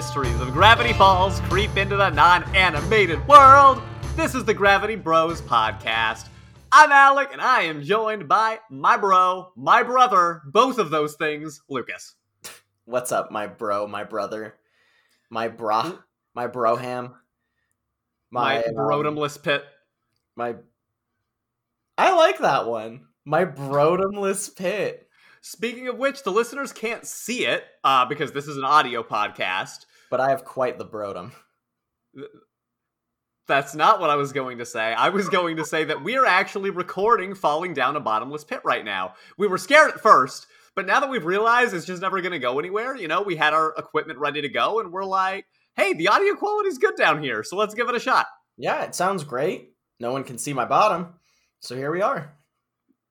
mysteries of Gravity Falls creep into the non animated world, this is the Gravity Bros podcast. I'm Alec, and I am joined by my bro, my brother, both of those things, Lucas. What's up, my bro, my brother, my bra, my broham, My, my um, brodomless pit. my. I like that one. My brodomless pit. Speaking of which, the listeners can't see it uh, because this is an audio podcast. But I have quite the brodom. That's not what I was going to say. I was going to say that we are actually recording falling down a bottomless pit right now. We were scared at first, but now that we've realized it's just never going to go anywhere, you know, we had our equipment ready to go and we're like, hey, the audio quality's good down here, so let's give it a shot. Yeah, it sounds great. No one can see my bottom, so here we are.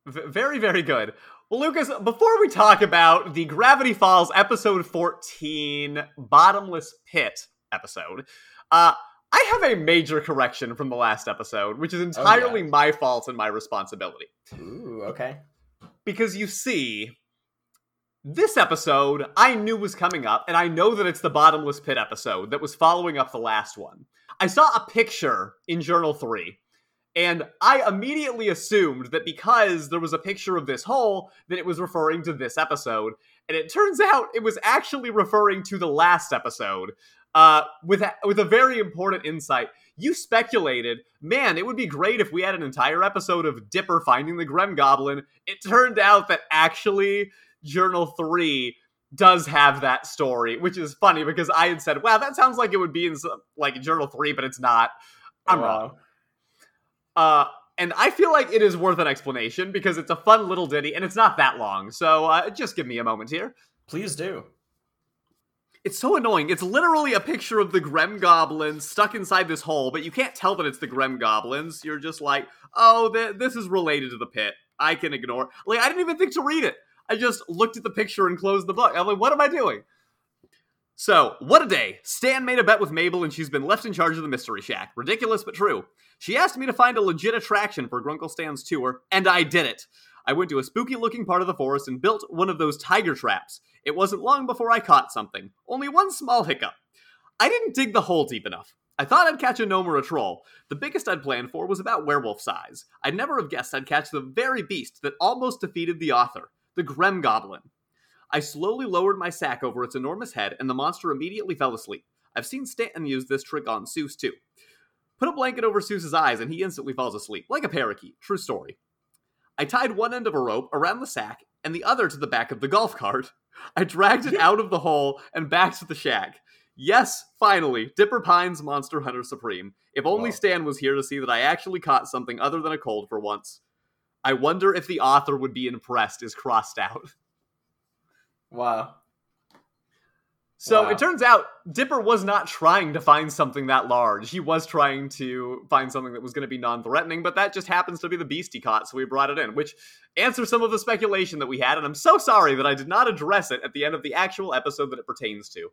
V- very, very good. Well, Lucas, before we talk about the Gravity Falls episode 14 Bottomless Pit episode, uh, I have a major correction from the last episode, which is entirely my fault and my responsibility. Ooh, okay. Because you see, this episode I knew was coming up, and I know that it's the Bottomless Pit episode that was following up the last one. I saw a picture in Journal 3, and I immediately assumed that because there was a picture of this hole, that it was referring to this episode. And it turns out it was actually referring to the last episode. Uh, with a, with a very important insight, you speculated, man, it would be great if we had an entire episode of Dipper finding the Gremloblin. It turned out that actually Journal 3 does have that story, which is funny because I had said, wow, that sounds like it would be in some, like Journal 3, but it's not. I'm Wow. wrong. Uh, and I feel like it is worth an explanation because it's a fun little ditty and it's not that long. So uh, just give me a moment here. Please do. It's so annoying. It's literally a picture of the Gremloblins stuck inside this hole, but you can't tell that it's the Gremloblins. You're just like, oh, th- this is related to the pit. I can ignore. Like, I didn't even think to read it. I just looked at the picture and closed the book. I'm like, what am I doing? So, what a day. Stan made a bet with Mabel and she's been left in charge of the Mystery Shack. Ridiculous but true. She asked me to find a legit attraction for Grunkle Stan's tour, and I did it. I went to a spooky looking part of the forest and built one of those tiger traps. It wasn't long before I caught something. Only one small hiccup. I didn't dig the hole deep enough. I thought I'd catch a gnome or a troll. The biggest I'd planned for was about werewolf size. I'd never have guessed I'd catch the very beast that almost defeated the author, the Gremloblin. I slowly lowered my sack over its enormous head, and the monster immediately fell asleep. I've seen Stanton use this trick on Soos too. Put a blanket over Soos's eyes, and he instantly falls asleep, like a parakeet. True story. I tied one end of a rope around the sack and the other to the back of the golf cart. I dragged it out of the hole and back to the shack. Yes, finally, Dipper Pines Monster Hunter Supreme. If only Whoa. Stan was here to see that I actually caught something other than a cold for once. I wonder if the author would be impressed, is crossed out. Wow. So Wow. it turns out Dipper was not trying to find something that large. He was trying to find something that was going to be non threatening, but that just happens to be the beast he caught, so we brought it in, which answers some of the speculation that we had. And I'm so sorry that I did not address it at the end of the actual episode that it pertains to.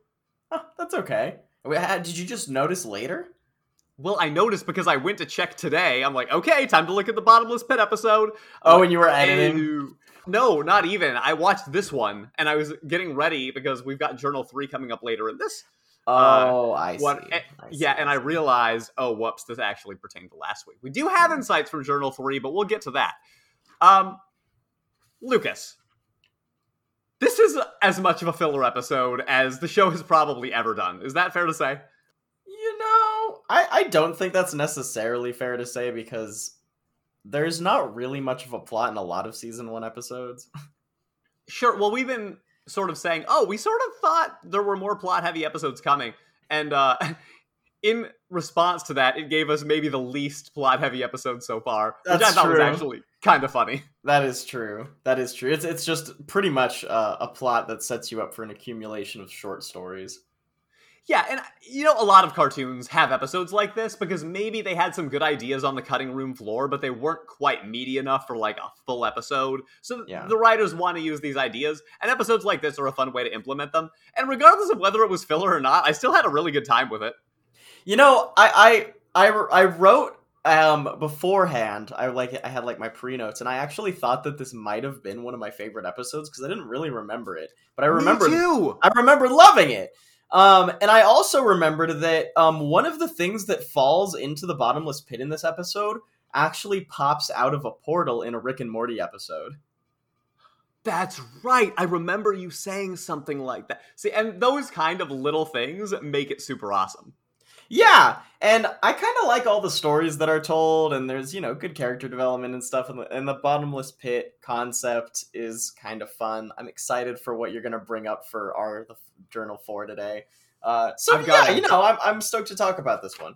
Huh, that's okay. Did you just notice later? Well, I noticed because I went to check today. I'm like, okay, time to look at the bottomless pit episode. Oh, and you were editing. No, not even. I watched this one and I was getting ready because we've got Journal 3 coming up later in this Oh, I see. What- eh, I see, Yeah, and I realized, oh, whoops, this actually pertained to last week. We do have insights from Journal 3, but we'll get to that. Um, Lucas, this is as much of a filler episode as the show has probably ever done. Is that fair to say? You know, I, I don't think that's necessarily fair to say because there's not really much of a plot in a lot of season one episodes. Sure. Well, we've been sort of saying, oh, we sort of thought there were more plot heavy episodes coming. And uh, in response to that, it gave us maybe the least plot heavy episode so far, which I That's thought was actually kind of funny. That is true. That is true. It's it's just pretty much uh, a plot that sets you up for an accumulation of short stories. Yeah, and you know, a lot of cartoons have episodes like this because maybe they had some good ideas on the cutting room floor, but they weren't quite meaty enough for like a full episode. So Yeah. the writers want to use these ideas, and episodes like this are a fun way to implement them. And regardless of whether it was filler or not, I still had a really good time with it. You know, I I I, I wrote um beforehand. I like I had like my pre notes, and I actually thought that this might have been one of my favorite episodes because I didn't really remember it, but I remember I remember loving it. Um, and I also remembered that um, one of the things that falls into the bottomless pit in this episode actually pops out of a portal in a Rick and Morty episode. That's right. I remember you saying something like that. See, and those kind of little things make it super awesome. Yeah, and I kind of like all the stories that are told, and there's you know good character development and stuff. And the, and the bottomless pit concept is kind of fun. I'm excited for what you're gonna bring up for our the journal for today. Uh, so I've got yeah, you know, I'm I'm stoked to talk about this one.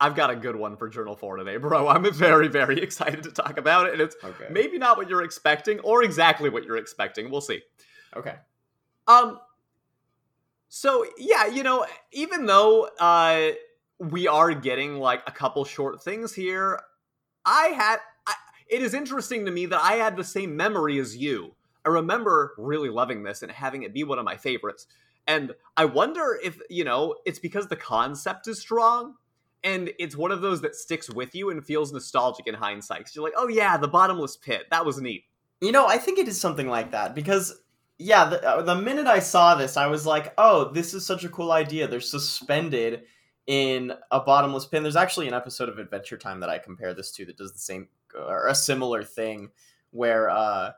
I've got a good one for Journal 4 today, bro. I'm very, very excited to talk about it. And it's Okay. maybe not what you're expecting or exactly what you're expecting. We'll see. Okay. Um so yeah, you know, even though uh we are getting like a couple short things here, I had I, it is interesting to me that I had the same memory as you. I remember really loving this and having it be one of my favorites. And I wonder if, you know, it's because the concept is strong and it's one of those that sticks with you and feels nostalgic in hindsight. 'Cause you're like, "Oh yeah, the bottomless pit. That was neat." You know, I think it is something like that because, yeah, the, uh, the minute I saw this, I was like, oh, this is such a cool idea. They're suspended in a bottomless pit. There's actually an episode of Adventure Time that I compare this to that does the same or a similar thing where uh,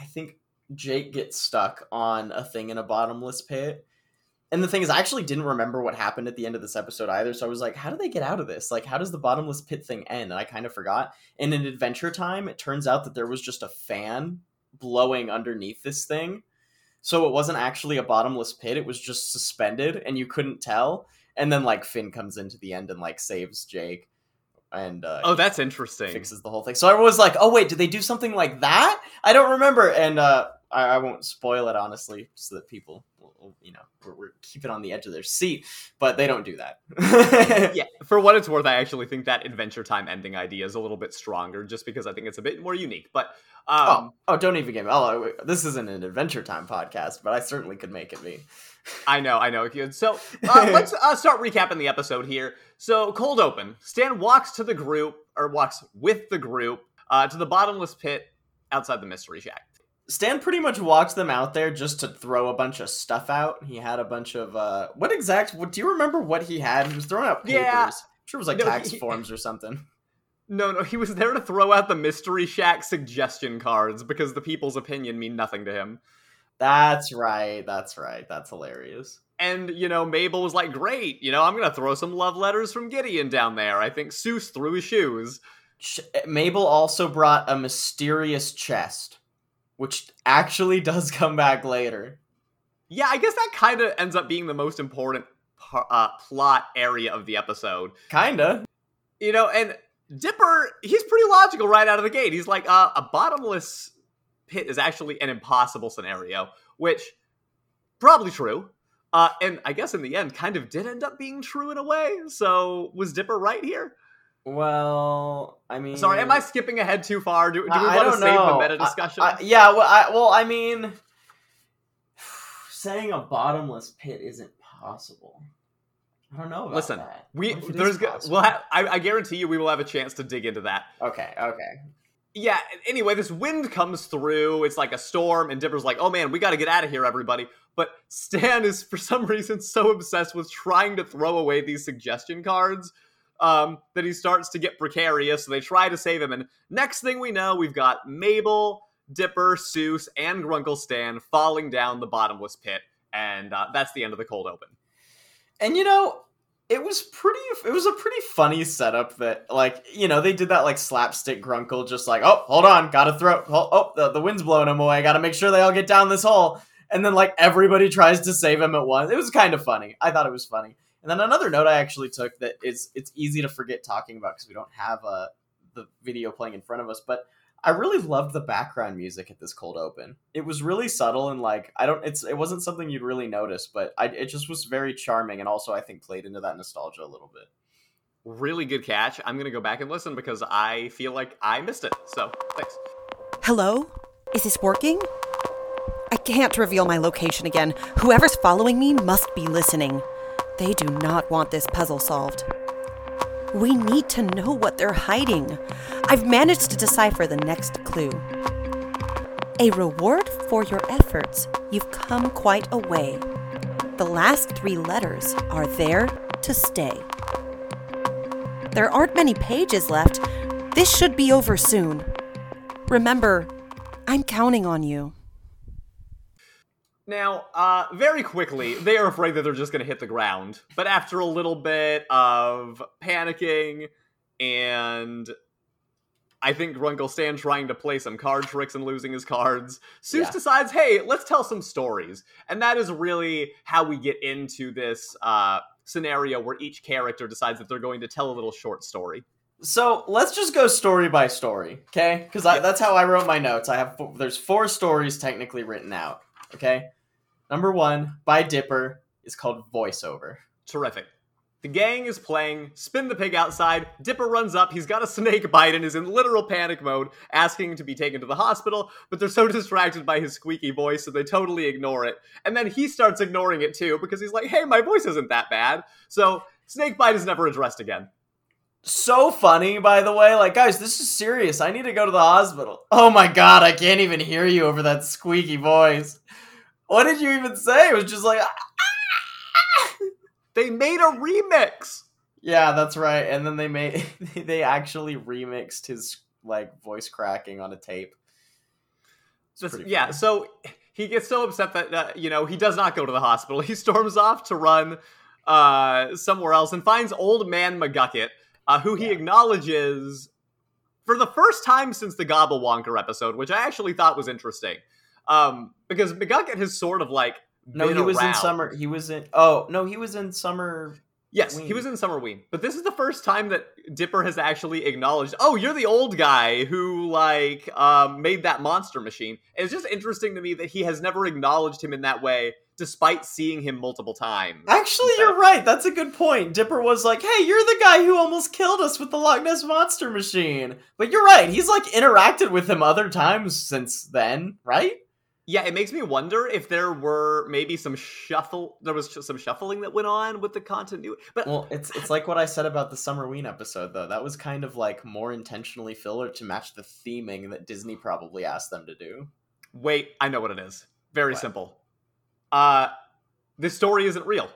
I think Jake gets stuck on a thing in a bottomless pit. And the thing is, I actually didn't remember what happened at the end of this episode either. So I was like, how do they get out of this? Like, how does the bottomless pit thing end? And I kind of forgot. And in Adventure Time, it turns out that there was just a fan blowing underneath this thing. So it wasn't actually a bottomless pit, it was just suspended and you couldn't tell. And then like Finn comes into the end and like saves Jake and uh Oh, that's interesting. fixes the whole thing. So was like, "Oh wait, did they do something like that?" I don't remember, and uh, I, I won't spoil it honestly, so that people, you know, we're, we're keeping on the edge of their seat. But they don't do that. yeah, for what it's worth, I actually think that Adventure Time ending idea is a little bit stronger, just because I think it's a bit more unique. But um, oh, oh, don't even get me. Oh, this isn't an Adventure Time podcast, but I certainly could make it be. I know, I know. So uh, let's uh, start recapping the episode here. So cold open. Stan walks to the group, or walks with the group, uh, to the bottomless pit outside the mystery shack. Stan pretty much walks them out there just to throw a bunch of stuff out. He had a bunch of uh, what exact? What do you remember? What he had? He was throwing out papers. Yeah. I'm sure it was like No, tax he- forms or something. No, no, he was there to throw out the mystery shack suggestion cards because the people's opinion mean nothing to him. That's right. That's right. That's hilarious. And, you know, Mabel was like, great, you know, I'm going to throw some love letters from Gideon down there. I think Soos threw his shoes. Ch- Mabel also brought a mysterious chest, which actually does come back later. Yeah, I guess that kind of ends up being the most important uh, plot area of the episode. Kinda. You know, and Dipper, he's pretty logical right out of the gate. He's like, uh, a bottomless pit is actually an impossible scenario, which probably true. Uh, and I guess in the end, kind of did end up being true in a way. So was Dipper right here? Well, I mean, Sorry, am I skipping ahead too far? Do, do we I- I want to save the meta discussion? I- yeah. Well, I, well, I mean, saying a bottomless pit isn't possible. I don't know. About Listen, that. we What if it is there's we'll I, I guarantee you we will have a chance to dig into that. okay. Okay. Yeah. Anyway, this wind comes through. It's like a storm, and Dipper's like, "Oh man, we got to get out of here, everybody." But Stan is for some reason so obsessed with trying to throw away these suggestion cards um, that he starts to get precarious. So they try to save him, and next thing we know, we've got Mabel, Dipper, Soos, and Grunkle Stan falling down the bottomless pit, and uh, that's the end of the cold open. And you know, it was pretty. It was a pretty funny setup that, like, you know, they did that like slapstick grunkle, just like, oh, hold on, gotta throw. Oh, oh the, the wind's blowing him away. I Gotta make sure they all get down this hole. And then like everybody tries to save him at once. It was kind of funny. I thought it was funny. And then another note I actually took that is it's easy to forget talking about because we don't have uh, the video playing in front of us, but. I really loved the background music at this cold open. It was really subtle and like I don't it's it wasn't something you'd really notice, but I it just was very charming and also I think played into that nostalgia a little bit. Really good catch. I'm gonna go back and listen because I feel like I missed it. So thanks. Hello? Is this working? I can't reveal my location again. Whoever's following me must be listening. They do not want this puzzle solved. We need to know what they're hiding. I've managed to decipher the next clue. A reward for your efforts. You've come quite a way. The last three letters are there to stay. There aren't many pages left. This should be over soon. Remember, I'm counting on you. Now, uh, very quickly, they are afraid that they're just going to hit the ground. But after a little bit of panicking and I think Grunkle Stan trying to play some card tricks and losing his cards, Soos Yeah. decides, hey, let's tell some stories. And that is really how we get into this uh, scenario where each character decides that they're going to tell a little short story. So let's just go story by story, okay? Because that's how I wrote my notes. I have four, there's four stories technically written out. Okay, number one by Dipper is called voiceover. Terrific. The gang is playing, spin the pig outside, Dipper runs up, he's got a snake bite and is in literal panic mode, asking to be taken to the hospital, but they're so distracted by his squeaky voice, so they totally ignore it. And then he starts ignoring it too, because he's like, hey, my voice isn't that bad. So, snake bite is never addressed again. So funny, by the way. Like, guys, this is serious. I need to go to the hospital. Oh my god, I can't even hear you over that squeaky voice. What did you even say? It was just like, They made a remix! yeah, that's right. And then they made they actually remixed his like voice cracking on a tape. Pretty yeah, funny. so he gets so upset that uh, you know he does not go to the hospital. He storms off to run uh, somewhere else and finds old man McGucket, uh, who he Yeah. acknowledges for the first time since the Gobblewonker episode, which I actually thought was interesting, um, because McGucket has sort of like No, he was in summer. He was in. Oh no, he was in summer. Yes, he was in Summerween. But this is the first time that Dipper has actually acknowledged, oh, you're the old guy who, like, um, made that monster machine. And it's just interesting to me that he has never acknowledged him in that way, despite seeing him multiple times. Actually, you're right. That's a good point. Dipper was like, "Hey, you're the guy who almost killed us with the Loch Ness monster machine." But you're right. He's like interacted with him other times since then, right? Yeah, it makes me wonder if there were maybe some shuffle, there was some shuffling that went on with the continuity. But Well, it's it's like what I said about the Summerween episode, though. That was kind of like more intentionally filler to match the theming that Disney probably asked them to do. wait, I know what it is. Very What? simple. Uh, this story isn't real.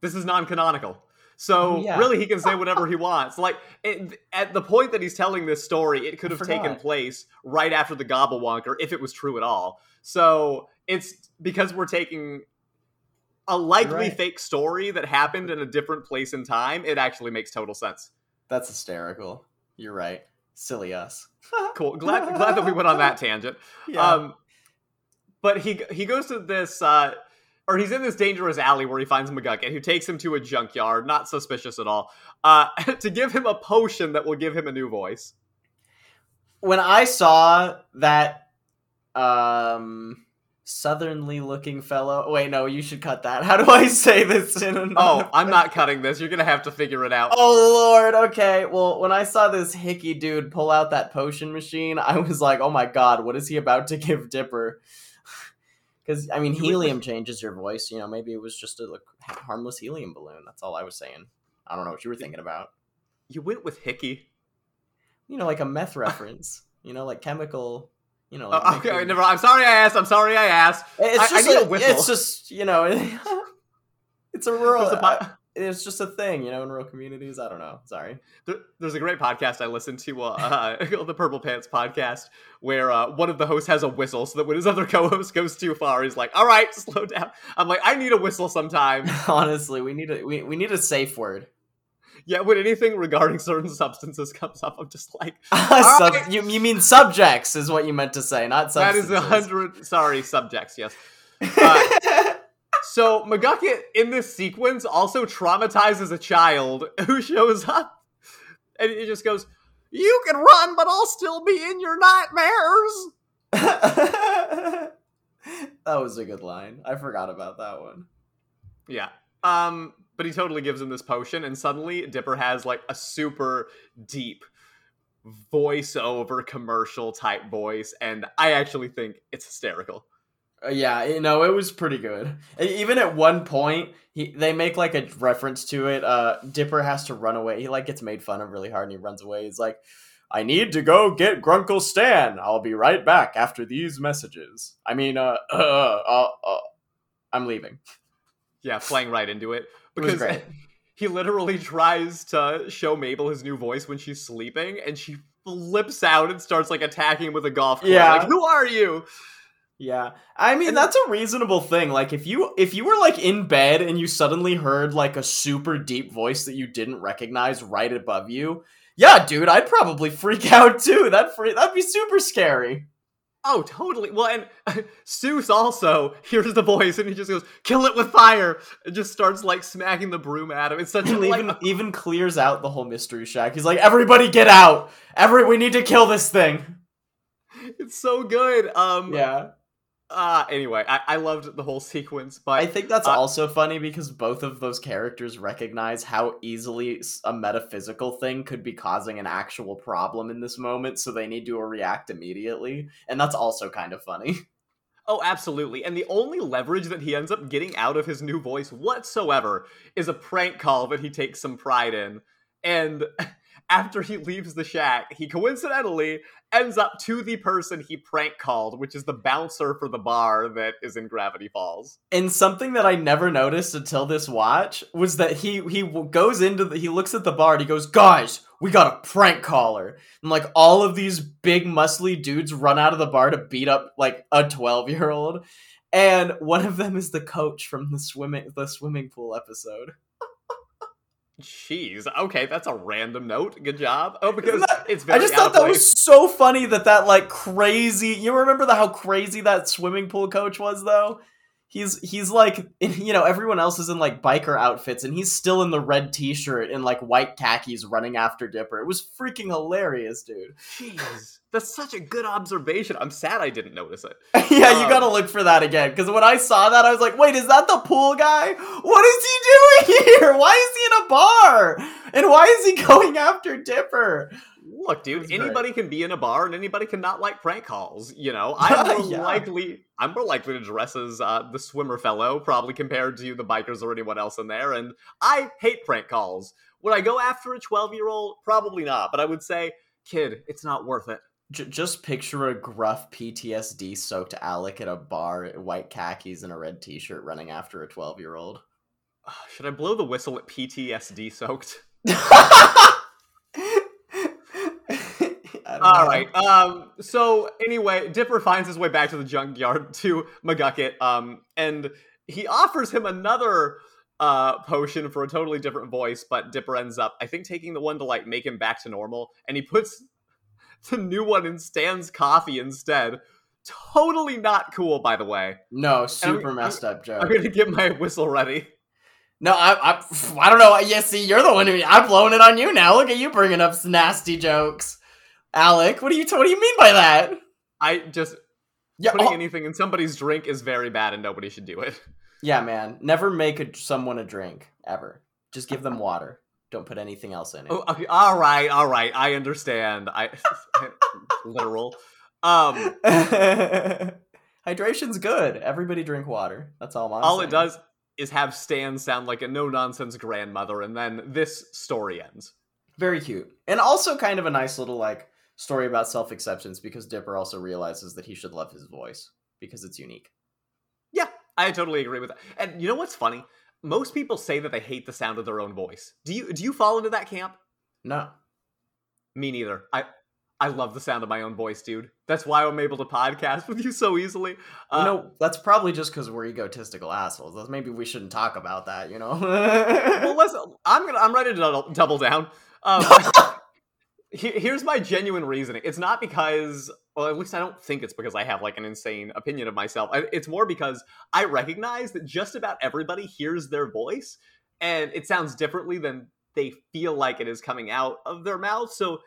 This is non-canonical. So Oh, yeah. really, he can say whatever he wants. Like it, at the point that he's telling this story, it could have taken place right after the Gobblewonker, if it was true at all. So it's because we're taking a likely right. fake story that happened in a different place and time. It actually makes total sense. That's hysterical. You're right. Silly us. Cool. Glad glad that we went on that tangent. Yeah. Um, but he he goes to this, uh, or he's in this dangerous alley where he finds McGucket, who takes him to a junkyard, not suspicious at all, uh, to give him a potion that will give him a new voice. when I saw that um southernly looking fellow wait no you should cut that how do i say this in an Oh, I'm not cutting this. You're gonna have to figure it out. oh lord okay well when i saw this hickey dude pull out that potion machine i was like oh my god what is he about to give dipper because i mean helium changes your voice you know maybe it was just a like, harmless helium balloon that's all i was saying i don't know what you were thinking about You went with Hickey. you know like a meth reference you know like chemical you know like Oh, okay, making- never. I'm sorry. I asked. I'm sorry. I asked. It's I- just need a, a whistle. It's just you know, it's a rural. There's a po- it's just a thing, you know, in rural communities. I don't know. Sorry. There- There's a great podcast I listened to, uh, uh, the Purple Pants Podcast, where uh, one of the hosts has a whistle, so that when his other co-host goes too far, he's like, "All right, slow down." I'm like, "I need a whistle sometime." Honestly, we need a we, we need a safe word. yeah, when anything regarding certain substances comes up, I'm just like, Sub- right. you you mean subjects is what you meant to say, not subjects. "That is a hundred. Sorry, subjects. Yes." So McGucket in this sequence also traumatizes a child who shows up, and he just goes, "You can run, but I'll still be in your nightmares." that was a good line. I forgot about that one. Yeah. Um, but he totally gives him this potion, and suddenly Dipper has like a super deep voiceover commercial type voice, and I actually think it's hysterical. Uh, yeah, you know, it was pretty good. Even at one point, he they make like a reference to it. Uh, Dipper has to run away. He like gets made fun of really hard, and he runs away. He's like, "I need to go get Grunkle Stan. I'll be right back after these messages." I mean, uh, uh, uh, uh I'm leaving. Yeah, playing right into it It because great. he literally tries to show Mabel his new voice when she's sleeping, and she flips out and starts like attacking him with a golf club. Yeah. like who are you? Yeah. I mean that's a reasonable thing. Like if you if you were like in bed and you suddenly heard like a super deep voice that you didn't recognize right above you, yeah, dude, I'd probably freak out too. That free that'd be super scary. Oh, totally. Well, and Soos also hears the voice and he just goes, "Kill it with fire!" and just starts like smacking the broom at him. It's such a And like, even even clears out the whole mystery shack. He's like, "Everybody get out. Every we need to kill this thing." it's so good. Um, Yeah. Uh, anyway, I, I loved the whole sequence, but I think that's Uh, also funny because both of those characters recognize how easily a metaphysical thing could be causing an actual problem in this moment, so they need to react immediately. And that's also kind of funny. Oh, absolutely. And the only leverage that he ends up getting out of his new voice whatsoever is a prank call that he takes some pride in. And after he leaves the shack, he coincidentally ends up to the person he prank called, which is the bouncer for the bar that is in Gravity Falls. And something that I never noticed until this watch was that he he goes into the he looks at the bar and he goes, "Guys, we got a prank caller." And like all of these big muscly dudes run out of the bar to beat up like a 12-year-old. And one of them is the coach from the swimming the swimming pool episode. Jeez. Okay, that's a random note. Good job. Oh, because that- it's very I just thought that place. was so funny that that like crazy. You remember the how crazy that swimming pool coach was though. He's he's like you know everyone else is in like biker outfits and he's still in the red t-shirt and like white khakis running after Dipper. It was freaking hilarious, dude. Jeez. That's such a good observation. I'm sad I didn't notice it. yeah, you Um, gotta look for that again because when I saw that, I was like, wait, is that the pool guy? What is he doing here? Why is he in a bar? And why is he going after Dipper? Look, dude, was great. anybody can be in a bar and anybody can not like prank calls. You know, I'm more Yeah. likely I'm more likely to dress as uh, the swimmer fellow, probably compared to the bikers or anyone else in there. And I hate prank calls. Would I go after a 12 year old? Probably not. But I would say, kid, it's not worth it. J- just picture a gruff PTSD soaked Alec at a bar, white khakis and a red t-shirt, running after a twelve-year-old. Should I blow the whistle at PTSD soaked? All right. Um. So anyway, Dipper finds his way back to the junkyard to McGucket. Um. And he offers him another uh potion for a totally different voice, but Dipper ends up, I think, taking the one to like make him back to normal, and he puts the new one in Stan's coffee instead. Totally not cool, by the way. No, super I'm- messed up joke. I'm gonna get my whistle ready. No, I, I, I don't know. Yeah, see, you're the one who I'm blowing it on you now. Look at you bringing up nasty jokes, Alec. What do you, what do you mean by that? I just Yeah, putting oh- anything in somebody's drink is very bad, and nobody should do it. yeah, man. Never make a, someone a drink ever. Just give them water. Don't put anything else in it. Oh, okay, all right, all right. I understand. I literal. Um, Hydration's good. Everybody drink water. That's all I'm all saying. it does is have Stan sound like a no nonsense grandmother, and then this story ends. Very cute. And also kind of a nice little like story about self-acceptance because Dipper also realizes that he should love his voice because it's unique. Yeah, I totally agree with that. And you know what's funny? Most people say that they hate the sound of their own voice. Do you do you fall into that camp? No. Me neither. I I love the sound of my own voice, dude. That's why I'm able to podcast with you so easily. Uh, you know, that's probably just because we're egotistical assholes. Maybe we shouldn't talk about that, you know? well, listen, I'm gonna I'm ready to double, down. Um, here's my genuine reasoning. It's not because, well, at least I don't think it's because I have like an insane opinion of myself. It's more because I recognize that just about everybody hears their voice, and it sounds differently than they feel like it is coming out of their mouth. So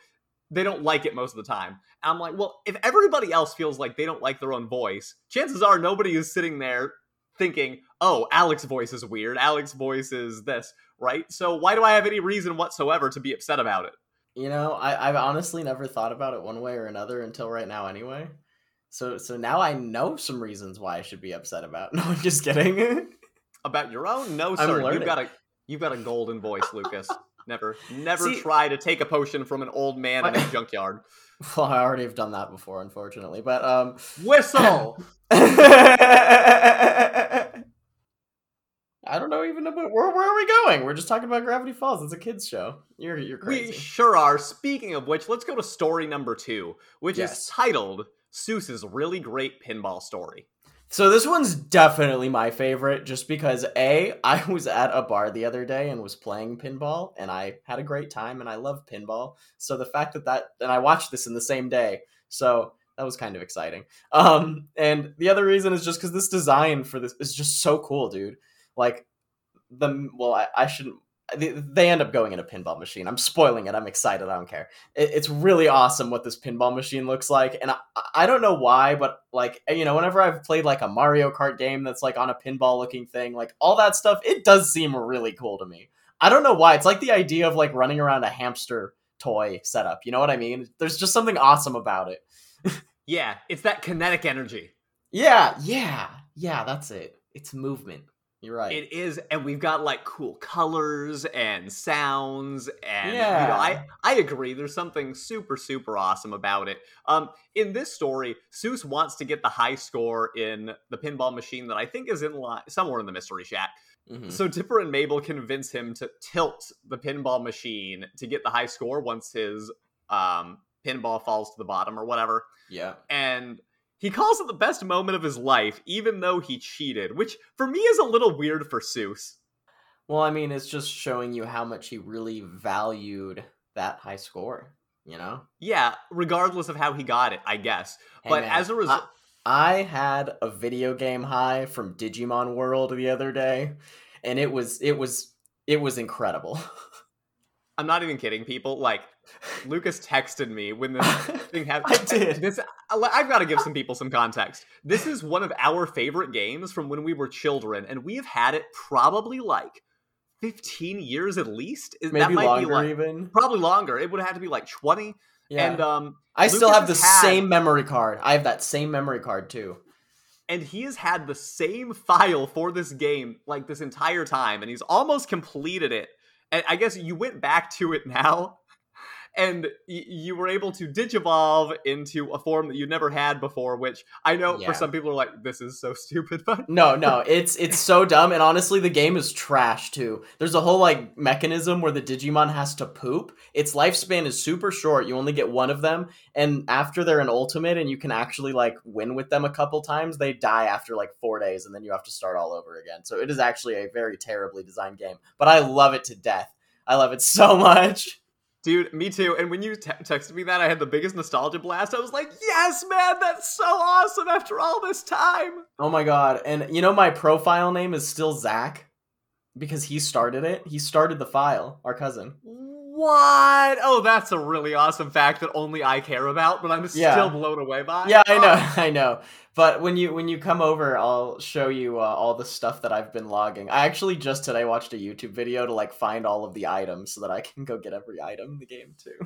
they don't like it most of the time. And I'm like, well, if everybody else feels like they don't like their own voice, chances are nobody is sitting there thinking, oh, Alec's voice is weird. Alec's voice is this, right? So why do I have any reason whatsoever to be upset about it? You know, I, I've honestly never thought about it one way or another until right now anyway. So so now I know some reasons why I should be upset about. No, I'm just kidding. About your own? No, sir. You've got a you've got a golden voice, Lucas. never never See- try to take a potion from an old man in a junkyard. well, I already have done that before, unfortunately. But um Whistle. I don't know even know where, where are we going. We're just talking about Gravity Falls. It's a kids show. You're you're crazy. We sure are. Speaking of which, let's go to story number two, which Yes. is titled Soos's Really Great Pinball Story. So this one's definitely my favorite just because A, I was at a bar the other day and was playing pinball and I had a great time and I love pinball. So the fact that that and I watched this in the same day. So that was kind of exciting. Um and the other reason is just cuz this design for this is just so cool, dude. Like the well I, I shouldn't they, they end up going in a pinball machine. I'm spoiling it. I'm excited. I don't care. It, it's really awesome what this pinball machine looks like, and I, I don't know why, but like eh, you know, whenever I've played like a Mario Kart game that's like on a pinball looking thing, like all that stuff, it does seem really cool to me. I don't know why. It's like the idea of like running around a hamster toy setup. You know what I mean? There's just something awesome about it. Yeah, it's that kinetic energy. Yeah, yeah, yeah. That's it. It's movement. You're right. It is, and we've got like cool colors and sounds, and you know, Yeah. I I agree. There's something super super awesome about it. Um, in this story, Soos wants to get the high score in the pinball machine that I think is in line somewhere in the mystery shack. Mhm. So Dipper and Mabel convince him to tilt the pinball machine to get the high score once his um pinball falls to the bottom or whatever. Yeah. and he calls it the best moment of his life, even though he cheated, which for me is a little weird for Soos. Well, I mean, it's just showing you how much he really valued that high score. You know. Yeah, regardless of how he got it, I guess. Hey, but man, as a result, I had a video game high from Digimon World the other day, and it was it was it was incredible. I'm not even kidding, people. Like Lucas texted me when this thing happened. I did. This I've got to give some people some context. This is one of our favorite games from when we were children, and we have had it probably like 15 years at least. Is- that Maybe might longer be like even. probably longer. It would have to be like 20. Yeah. And um, I still have the had- same memory card. I have that same memory card too. and he has had the same file for this game like this entire time and he's almost completed it and i guess you went back to it now and y- you were able to digivolve into a form that you never had before which i know Yeah. for some people are like this is so stupid but No, no, it's it's so dumb, and honestly, the game is trash too. There's a whole like mechanism where the Digimon has to poop. Its lifespan is super short. You only get one of them, and after they're an ultimate, and you can actually like win with them a couple times, they die after like four days, and then you have to start all over again. So it is actually a very terribly designed game, but I love it to death. I love it so much. Dude me too and when you te- texted me that i had the biggest nostalgia blast i was like yes man that's so awesome after all this time Oh my god! And you know my profile name is still Zach because he started it. He started the file. Our cousin. What? Oh, that's a really awesome fact that only I care about, but I'm Yeah. still blown away by. Yeah, I know, Oh, I know. But when you when you come over, I'll show you uh, all the stuff that I've been logging. I actually just today watched a YouTube video to like find all of the items so that I can go get every item in the game too.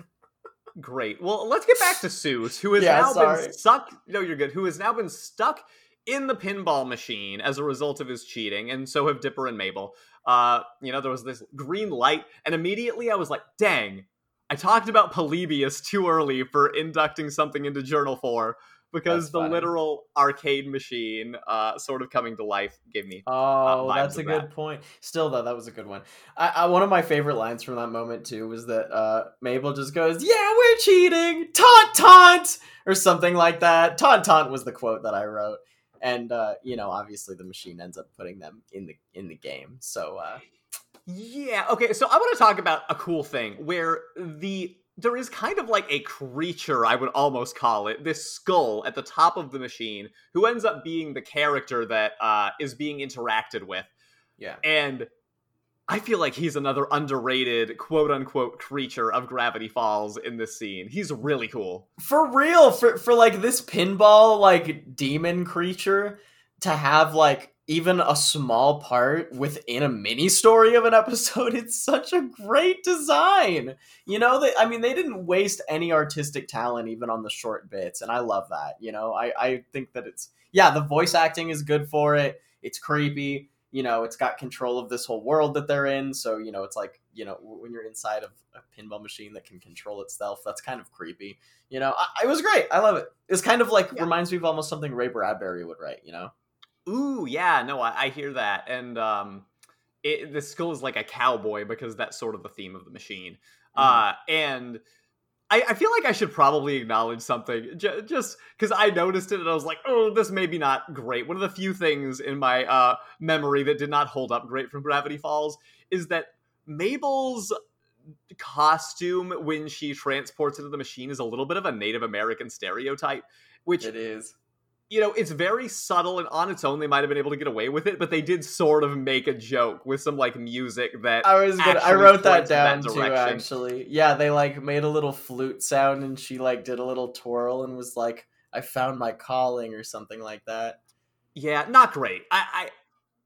Great. Well, let's get back to Soos, who has Yeah, now sorry. been stuck. No, you're good. Who has now been stuck in the pinball machine as a result of his cheating, and so have Dipper and Mabel. Uh, you know, there was this green light, and immediately I was like, "Dang, I talked about Polybius too early for inducting something into Journal Four." Because That's the funny. literal arcade machine, uh, sort of coming to life, gave me Oh, vibes that's a good that. point. Still though, that was a good one. I, I one of my favorite lines from that moment too was that uh, Mabel just goes, "Yeah, we're cheating, taunt, taunt," or something like that. Taunt, taunt was the quote that I wrote, and uh, you know, obviously the machine ends up putting them in the in the game. So uh, Yeah, okay, so I want to talk about a cool thing where the there is kind of like a creature, I would almost call it, this skull at the top of the machine, who ends up being the character that uh, is being interacted with. yeah. And I feel like he's another underrated quote unquote creature of Gravity Falls in this scene. He's really cool. for real for for like this pinball like demon creature to have like even a small part within a mini story of an episode. It's such a great design. You know they i mean they didn't waste any artistic talent even on the short bits and i love that you know? I i think that it's yeah the voice acting is good for it. It's creepy. You know it's got control of this whole world that they're in. So you know it's like you know when you're inside of a pinball machine that can control itself that's kind of creepy. You know I, it was great. I love it. It's kind of like Yeah. reminds me of almost something ray bradbury would write you know Ooh, yeah, no, I, I hear that. And um it, the skull is like a cowboy because that's sort of the theme of the machine. Uh, and I, I feel like I should probably acknowledge something j- just because I noticed it and I was like, oh, this may be not great. One of the few things in my uh, memory that did not hold up great from Gravity Falls is that Mabel's costume when she transports into the machine is a little bit of a Native American stereotype, which It is. You know, it's very subtle and on its own they might have been able to get away with it, but they did sort of make a joke with some like music that I was gonna. I wrote that in that down too. Actually, yeah, they like made a little flute sound, and she like did a little twirl and was like, "I found my calling" or something like that. Yeah, not great. I, I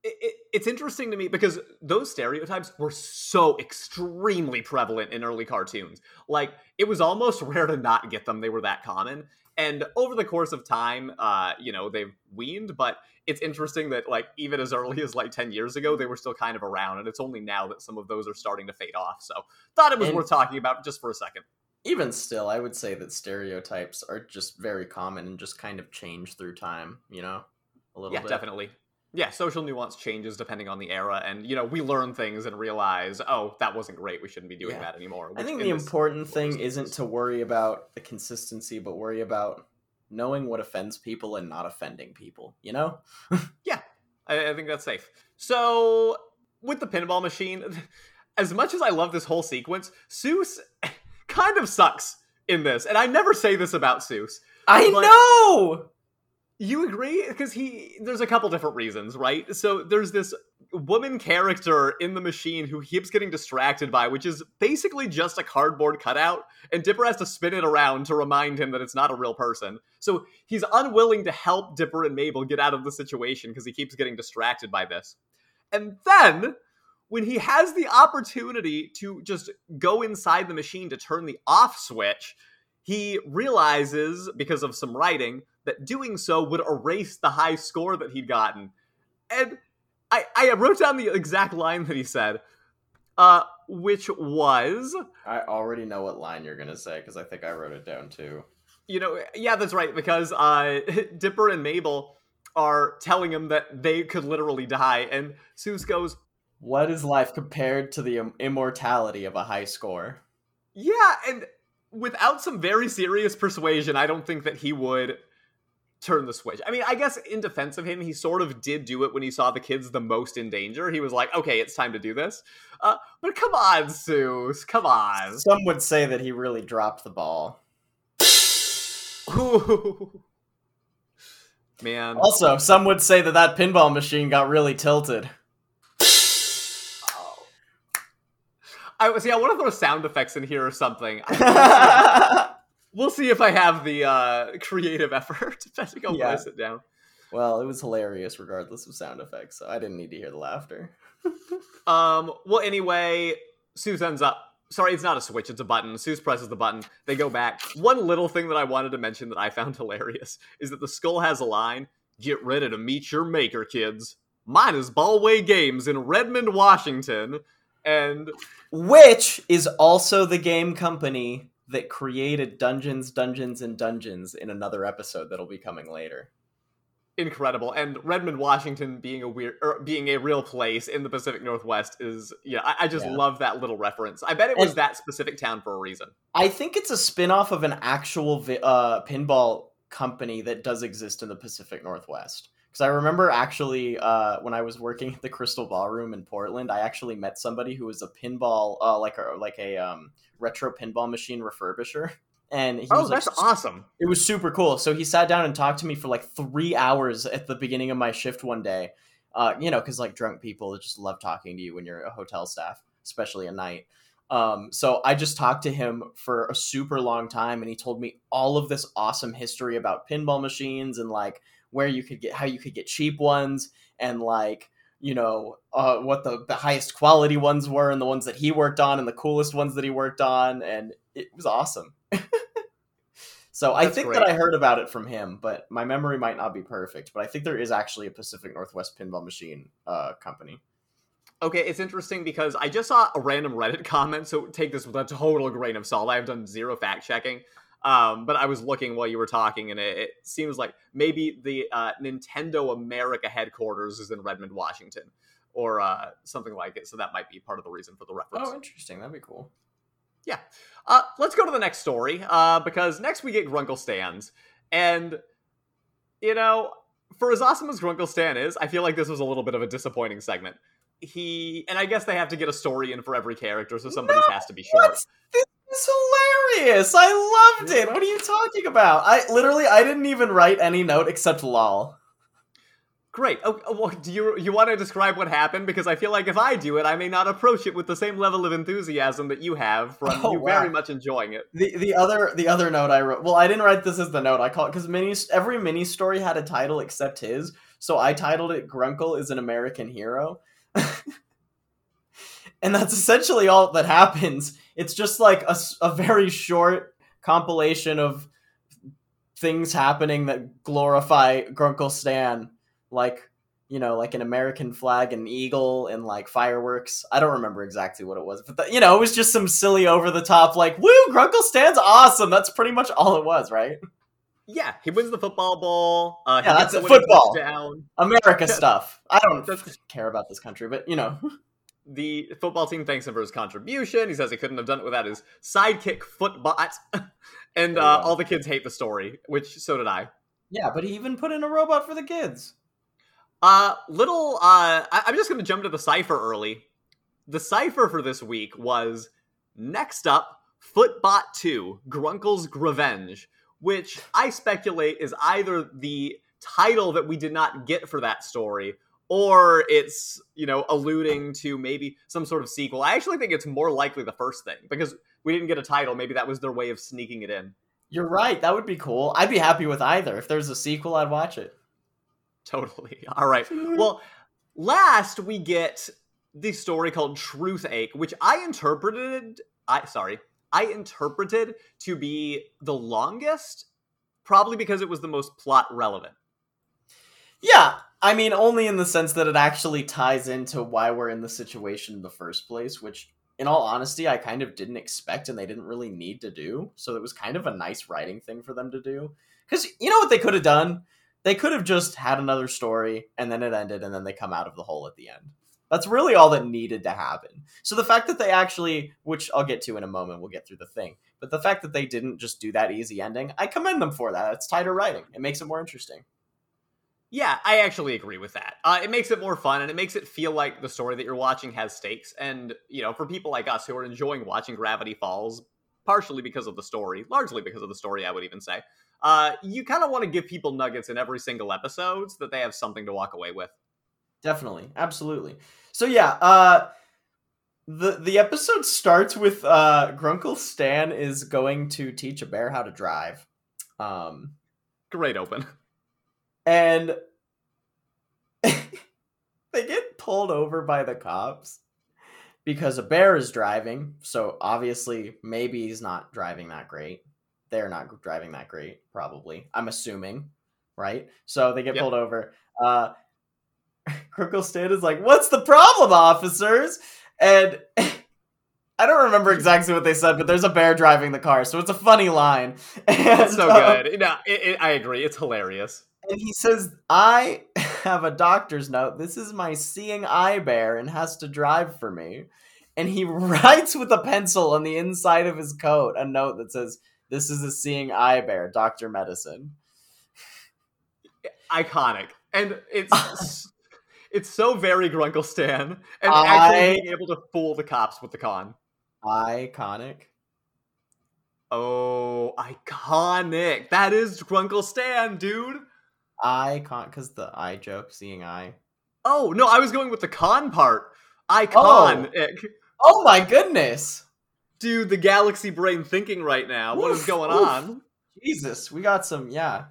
it, it's interesting to me because those stereotypes were so extremely prevalent in early cartoons. Like it was almost rare to not get them; they were that common. And over the course of time, uh, you know, they've weaned. But it's interesting that like even as early as like ten years ago, they were still kind of around, and it's only now that some of those are starting to fade off. So thought it was And- worth talking about just for a second. Even still, I would say that stereotypes are just very common and just kind of change through time. You know, a little Yeah, bit. definitely. Yeah, social nuance changes depending on the era, and you know we learn things and realize, oh, that wasn't great. We shouldn't be doing Yeah. that anymore. I think the important thing isn't to worry about the consistency, but worry about knowing what offends people and not offending people. You know? I, I think that's safe. So with the pinball machine, as much as I love this whole sequence, Soos kind of sucks in this, and I never say this about Soos. I know. You agree? Because he, there's a couple different reasons, right? So there's this woman character in the machine who keeps getting distracted by, which is basically just a cardboard cutout, and Dipper has to spin it around to remind him that it's not a real person. So he's unwilling to help Dipper and Mabel get out of the situation because he keeps getting distracted by this. And then, when he has the opportunity to just go inside the machine to turn the off switch, he realizes, because of some writing, that doing so would erase the high score that he'd gotten. And I, I wrote down the exact line that he said, uh, which was, I already know what line you're gonna say because I think I wrote it down too. you know, yeah, that's right, because uh, Dipper and Mabel are telling him that they could literally die, and Soos goes, What is life compared to the immortality of a high score? Yeah, and without some very serious persuasion, I don't think that he would turn the switch. I mean, I guess in defense of him, he sort of did do it when he saw the kids the most in danger. He was like, okay, it's time to do this. Uh, but come on, Soos, come on. Some would say that he really dropped the ball. Ooh. Man. Also, some would say that that pinball machine got really tilted. I see. I want to throw sound effects in here or something. well, see if I have the uh, creative effort. to I Yeah. sit down. Well, it was hilarious regardless of sound effects, so I didn't need to hear the laughter. Um. Well, anyway, Soos ends up. Sorry, it's not a switch; it's a button. Soos presses the button. They go back. One little thing that I wanted to mention that I found hilarious is that the skull has a line: "Get ready to meet your maker, kids." Mine is Ballway Games in Redmond, Washington, and Which is also the game company that created Dungeons, Dungeons, and Dungeons in another episode that'll be coming later. incredible. And Redmond, Washington, being a weird, or being a real place in the Pacific Northwest is, yeah, I, I just Yeah. love that little reference. I bet it was And- that specific town for a reason. I think it's a spin-off of an actual vi- uh, pinball company that does exist in the Pacific Northwest. Because I remember actually uh, when I was working at the Crystal Ballroom in Portland, I actually met somebody who was a pinball, uh, like a like a um, retro pinball machine refurbisher, and he Oh, was like, that's awesome. it was super cool. So he sat down and talked to me for like three hours at the beginning of my shift one day. Uh, you know, because like drunk people just love talking to you when you're a hotel staff, especially at night. Um, so I just talked to him for a super long time, and he told me all of this awesome history about pinball machines and like where you could get how you could get cheap ones and like you know uh, what the, the highest quality ones were and the ones that he worked on and the coolest ones that he worked on and it was awesome so i think great. that i heard about it from him but my memory might not be perfect but i think there is actually a pacific northwest pinball machine uh, company Okay, it's interesting because I just saw a random Reddit comment, so take this with a total grain of salt. I've done zero fact checking. Um, but I was looking while you were talking, and it, it seems like maybe the uh, Nintendo America headquarters is in Redmond, Washington, or uh, something like it. So that might be part of the reason for the reference. Oh, interesting. That'd be cool. Yeah. Uh, let's go to the next story uh, because next we get Grunkle Stans. And, you know, for as awesome as Grunkle Stan is, I feel like this was a little bit of a disappointing segment. He, and I guess they have to get a story in for every character, so somebody No, has to be short. This is hilarious. I loved it. What are you talking about? I literally I didn't even write any note except lol. Great. Oh, oh, well, do you you want to describe what happened? Because I feel like if I do it, I may not approach it with the same level of enthusiasm that you have from Oh, you wow. very much enjoying it. The the other the other note I wrote. Well, I didn't write this as the note. I call it because mini every mini story had a title except his. So I titled it "Grunkle is an American Hero," and that's essentially all that happens. It's just like a, a very short compilation of things happening that glorify Grunkle Stan, like you know, like an American flag, and eagle, and like fireworks. I don't remember exactly what it was, but the, you know, it was just some silly over the top, like "Woo, Grunkle Stan's awesome." That's pretty much all it was, right? Yeah, he wins the football ball. Uh, Yeah, that's football. America stuff. I don't care about this country, but you know, The football team thanks him for his contribution. He says he couldn't have done it without his sidekick Footbot. and uh, go. all the kids hate the story, which so did I. yeah. But he even put in a robot for the kids. Uh, little, uh, I- I'm just going to jump to the cipher early. The cipher for this week was next up, Footbot 2, Grunkle's Revenge, which I speculate is either the title that we did not get for that story, or it's, you know, alluding to maybe some sort of sequel. I actually think it's more likely the first thing, because we didn't get a title. Maybe that was their way of sneaking it in. You're right. That would be cool. I'd be happy with either. If there's a sequel, I'd watch it. Totally. All right. Well, last we get the story called Truth Ache, which I interpreted. I sorry, I interpreted to be the longest, probably because it was the most plot relevant. Yeah, I mean, only in the sense that it actually ties into why we're in the situation in the first place, which, in all honesty, I kind of didn't expect and they didn't really need to do. So it was kind of a nice writing thing for them to do. Because you know what they could have done? They could have just had another story and then it ended and then they come out of the hole at the end. That's really all that needed to happen. So the fact that they actually, which I'll get to in a moment, we'll get through the thing, but the fact that they didn't just do that easy ending, I commend them for that. It's tighter writing, it makes it more interesting. Yeah, I actually agree with that. Uh, it makes it more fun and it makes it feel like the story that you're watching has stakes. And, you know, for people like us who are enjoying watching Gravity Falls, partially because of the story, largely because of the story, I would even say, uh, you kind of want to give people nuggets in every single episode so that they have something to walk away with. Definitely, absolutely. So yeah, uh the the episode starts with uh Grunkle Stan is going to teach a bear how to drive. Um Great open. And they get pulled over by the cops because a bear is driving, so obviously maybe he's not driving that great. They're not driving that great, probably. I'm assuming, right? So they get Yep. pulled over. Uh Grunkle Stan is like, "What's the problem, officers?" And I don't remember exactly what they said, but there's a bear driving the car, so it's a funny line. And, It's so uh, good. No, it, it, I agree. It's hilarious. And he says, I have a doctor's note. This is my seeing eye bear and has to drive for me. And he writes with a pencil on the inside of his coat a note that says, This is a seeing eye bear, Dr. Medicine. Iconic. And it's it's so very Grunkle Stan. And I- actually being able to fool the cops with the con. Iconic. Oh, iconic. That is Grunkle Stan, dude. Icon, because the eye joke, seeing eye. Oh, no, I was going with the con part. Iconic. Oh my goodness! Dude, the galaxy brain thinking right now. What is going oof. on? Jesus, we got some, yeah.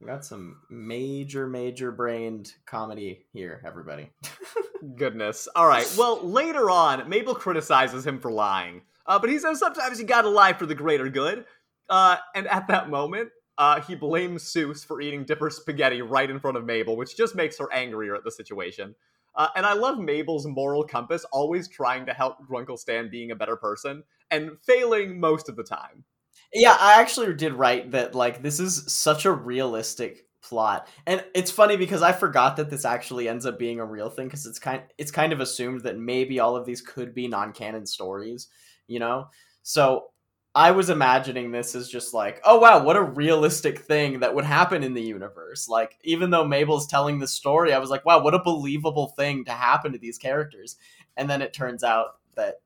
We got some major, major brained comedy here, everybody. Goodness. All right. Well, later on, Mabel criticizes him for lying, uh, but he says sometimes you gotta lie for the greater good. Uh, and at that moment, uh, he blames Soos for eating Dipper spaghetti right in front of Mabel, which just makes her angrier at the situation. Uh, and I love Mabel's moral compass, always trying to help Grunkle Stan being a better person and failing most of the time. Yeah, I actually did write that like this is such a realistic plot. And it's funny because I forgot that this actually ends up being a real thing because it's kind it's kind of assumed that maybe all of these could be non-canon stories, you know? So I was imagining this as just like, oh wow, what a realistic thing that would happen in the universe. Like, even though Mabel's telling the story, I was like, wow, what a believable thing to happen to these characters. And then it turns out that,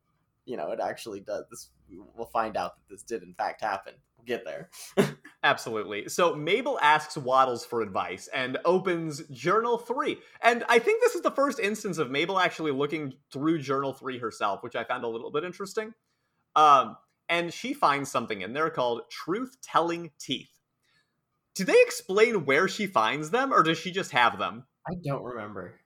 you know, it actually does. This we'll find out that this did in fact happen. We'll get there. Absolutely. So Mabel asks Waddles for advice and opens Journal 3. And I think this is the first instance of Mabel actually looking through Journal 3 herself, which I found a little bit interesting. Um, and she finds something in there called truth telling teeth. Do they explain where she finds them, or does she just have them? I don't remember.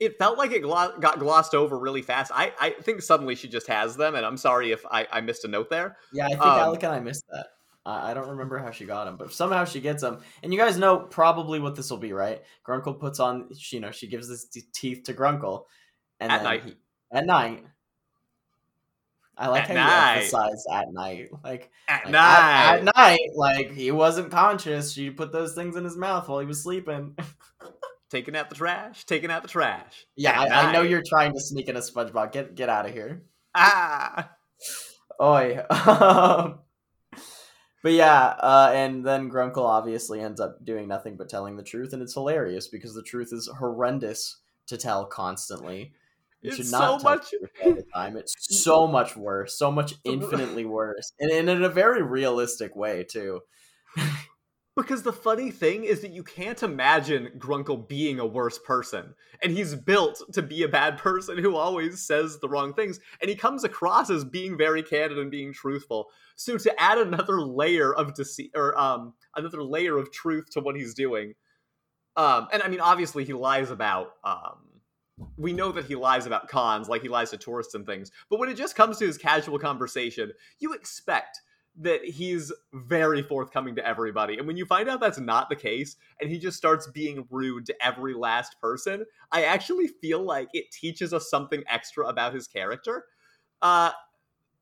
It felt like it glo- got glossed over really fast. I, I think suddenly she just has them, and I'm sorry if I, I missed a note there. Yeah, I think Um, Alec and I missed that. I I don't remember how she got them, but somehow she gets them. And you guys know probably what this will be, right? Grunkle puts on, she- you know, she gives this teeth to Grunkle, and At night. he- at night. I like At how night. you emphasize at night, like At like, night. At, at night, like he wasn't conscious. She put those things in his mouth while he was sleeping. taking out the trash, taking out the trash. yeah, I, I know you're trying to sneak in a SpongeBob. Get get out of here. Ah. Oi. But yeah, uh, and then Grunkle obviously ends up doing nothing but telling the truth, and it's hilarious because the truth is horrendous to tell constantly. You It's should so much- all the time. It's so much worse, so much infinitely worse, and, and in a very realistic way too. Because the funny thing is that you can't imagine Grunkle being a worse person. And he's built to be a bad person who always says the wrong things. And he comes across as being very candid and being truthful. So to add another layer of deceit or um another layer of truth to what he's doing. Um and I mean obviously he lies about um we know that he lies about cons, like he lies to tourists and things. But when it just comes to his casual conversation, you expect that he's very forthcoming to everybody. And when you find out that's not the case, and he just starts being rude to every last person, I actually feel like it teaches us something extra about his character. Uh,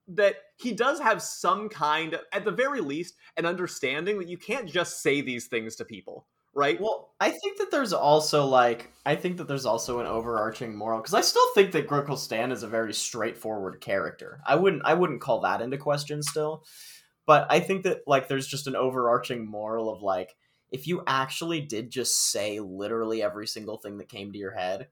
that he does have some kind, of, at the very least, an understanding that you can't just say these things to people, right? Well, I think that there's also like I think that there's also an overarching moral because I still think that Grunkle Stan is a very straightforward character. I wouldn't I wouldn't call that into question still, but I think that like there's just an overarching moral of like if you actually did just say literally every single thing that came to your head,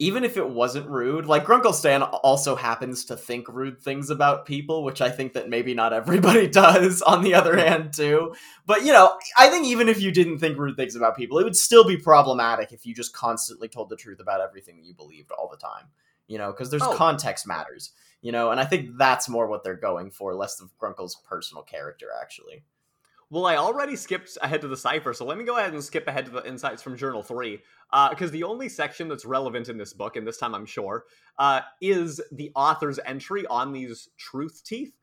even if it wasn't rude, like Grunkle Stan also happens to think rude things about people, which I think that maybe not everybody does. On the other hand, too. But you know, I think even if you didn't think rude things about people, it would still be problematic if you just constantly told the truth about everything that you believed all the time. You know, because there's Oh. context matters. You know, and I think that's more what they're going for, less of Grunkle's personal character, actually. Well, I already skipped ahead to the cipher, so let me go ahead and skip ahead to the insights from Journal 3. Because the only section that's relevant in this book, and this time I'm sure, uh, is the author's entry on these truth teeth.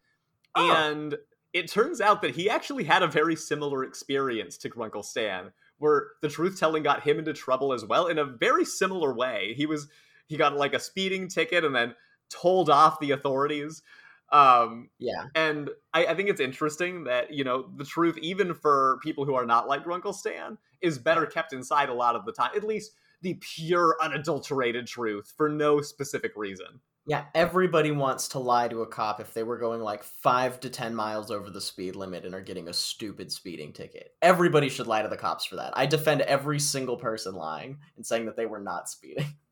Oh. And it turns out that he actually had a very similar experience to Grunkle Stan, where the truth telling got him into trouble as well in a very similar way. He was he got like a speeding ticket and then told off the authorities. Um, Yeah. and I, I think it's interesting that you know the truth, even for people who are not like Grunkle Stan, is better kept inside a lot of the time. At least the pure, unadulterated truth for no specific reason. Yeah, everybody wants to lie to a cop if they were going like five to ten miles over the speed limit and are getting a stupid speeding ticket. Everybody should lie to the cops for that. I defend every single person lying and saying that they were not speeding.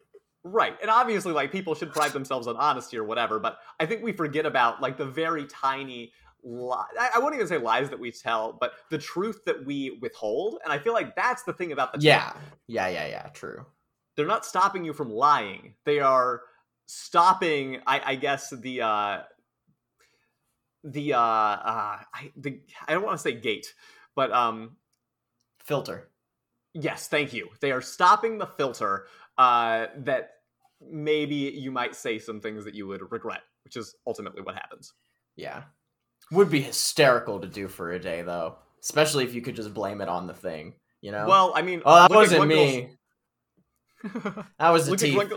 Right. And obviously, like, people should pride themselves on honesty or whatever, but I think we forget about, like, the very tiny li- I, I won't even say lies that we tell, but the truth that we withhold. And I feel like that's the thing about the Yeah, yeah, yeah, yeah. True. they're not stopping you from lying. They are stopping, I, I guess, the uh the uh, uh I the I don't want to say gate, but um Filter. yes, thank you. They are stopping the filter uh that maybe you might say some things that you would regret, which is ultimately what happens. Yeah. Would be hysterical to do for a day though, especially if you could just blame it on the thing. You know. Well, I mean, oh, that wasn't me. That was the teeth.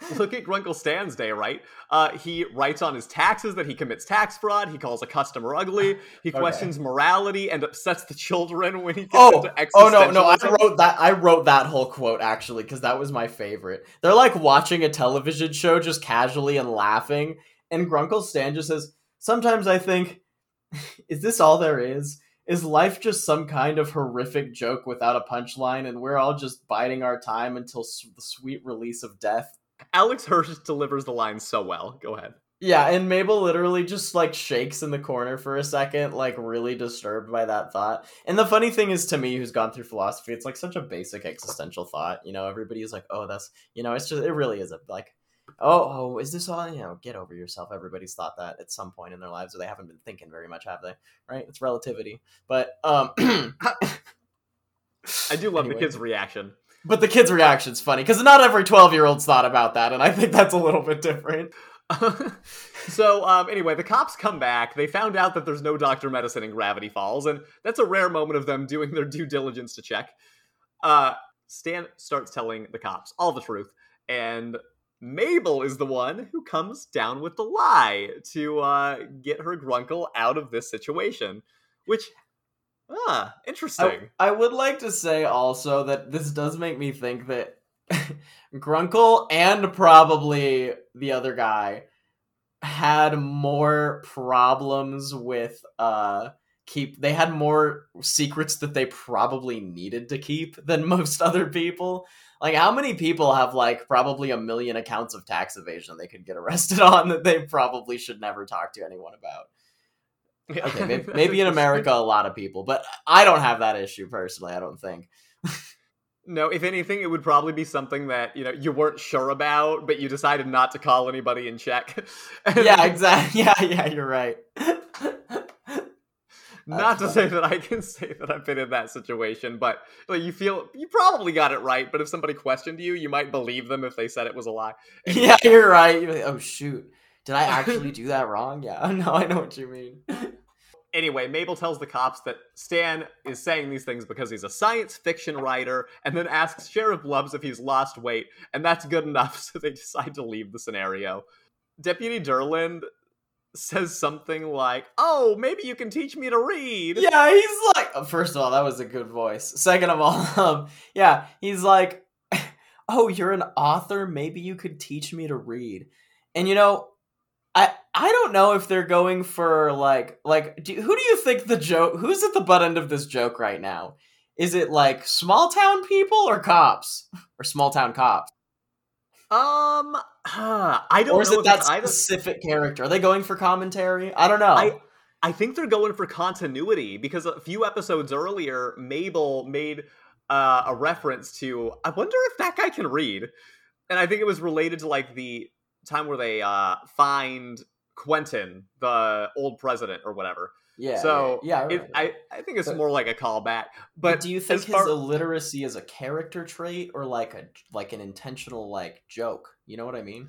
look at Grunkle Stan's day, right? Uh, he writes on his taxes that he commits tax fraud. He calls a customer ugly. He Okay. questions morality and upsets the children when he gets Oh, into oh no, no! I wrote that. I wrote that whole quote actually because that was my favorite. They're like watching a television show just casually and laughing, and Grunkle Stan just says, "Sometimes I think, is this all there is? Is life just some kind of horrific joke without a punchline, and we're all just biding our time until s- the sweet release of death?" Alex Hirsch delivers the line so well. Go ahead. Yeah, and Mabel literally just like shakes in the corner for a second, like really disturbed by that thought. And the funny thing is to me, who's gone through philosophy, it's like such a basic existential thought. You know, everybody's like, oh, that's you know, it's just it really is a like oh, oh, is this all you know, get over yourself. Everybody's thought that at some point in their lives, or they haven't been thinking very much, have they? Right? It's relativity. But um I do love Anyway. the kid's reaction. But the kid's reaction's funny, because not every twelve year old's thought about that, and I think that's a little bit different. so um, anyway, the cops come back. They found out that there's no Doctor Medicine in Gravity Falls, and that's a rare moment of them doing their due diligence to check. Uh, Stan starts telling the cops all the truth, and Mabel is the one who comes down with the lie to uh, get her grunkle out of this situation. Which, ah, interesting. I, I would like to say also that this does make me think that Grunkle and probably the other guy had more problems with uh keep they had more secrets that they probably needed to keep than most other people. Like how many people have like probably a million accounts of tax evasion they could get arrested on that they probably should never talk to anyone about? Okay, maybe, maybe in. America, a lot of people, but I don't have that issue personally. I don't think. No, if anything, it would probably be something that you know you weren't sure about, but you decided not to call anybody in check. Yeah, exactly. Yeah, yeah, you're right. Not to say that I can say that I've been in that situation, but like you feel you probably got it right. But if somebody questioned you, you might believe them if they said it was a lie. yeah, you're right. You're like, oh shoot, did I actually do that wrong? Yeah, no, I know what you mean. Anyway, Mabel tells the cops that Stan is saying these things because he's a science fiction writer, and then asks Sheriff Blubs if he's lost weight, and that's good enough, so they decide to leave the scenario. Deputy Durland says something like, "Oh, maybe you can teach me to read." Yeah, he's like. uh, First of all, that was a good voice. Second of all, um, yeah, he's like, "Oh, you're an author. Maybe you could teach me to read." And you know, I don't know if they're going for like like do, who do you think the joke? Who's at the butt end of this joke right now? Is it like small town people or cops or small town cops? Um, I don't Or is know it that it's either. specific character? Are they going for commentary? I don't know. I I think they're going for continuity because a few episodes earlier, Mabel made uh, a reference to. I wonder if that guy can read, and I think it was related to like the time where they uh, find Quentin, the old president or whatever. yeah. so yeah, yeah, It, I I think it's But- more like a callback. But But do you think his far- illiteracy is a character trait or like a like an intentional like joke? You know what I mean?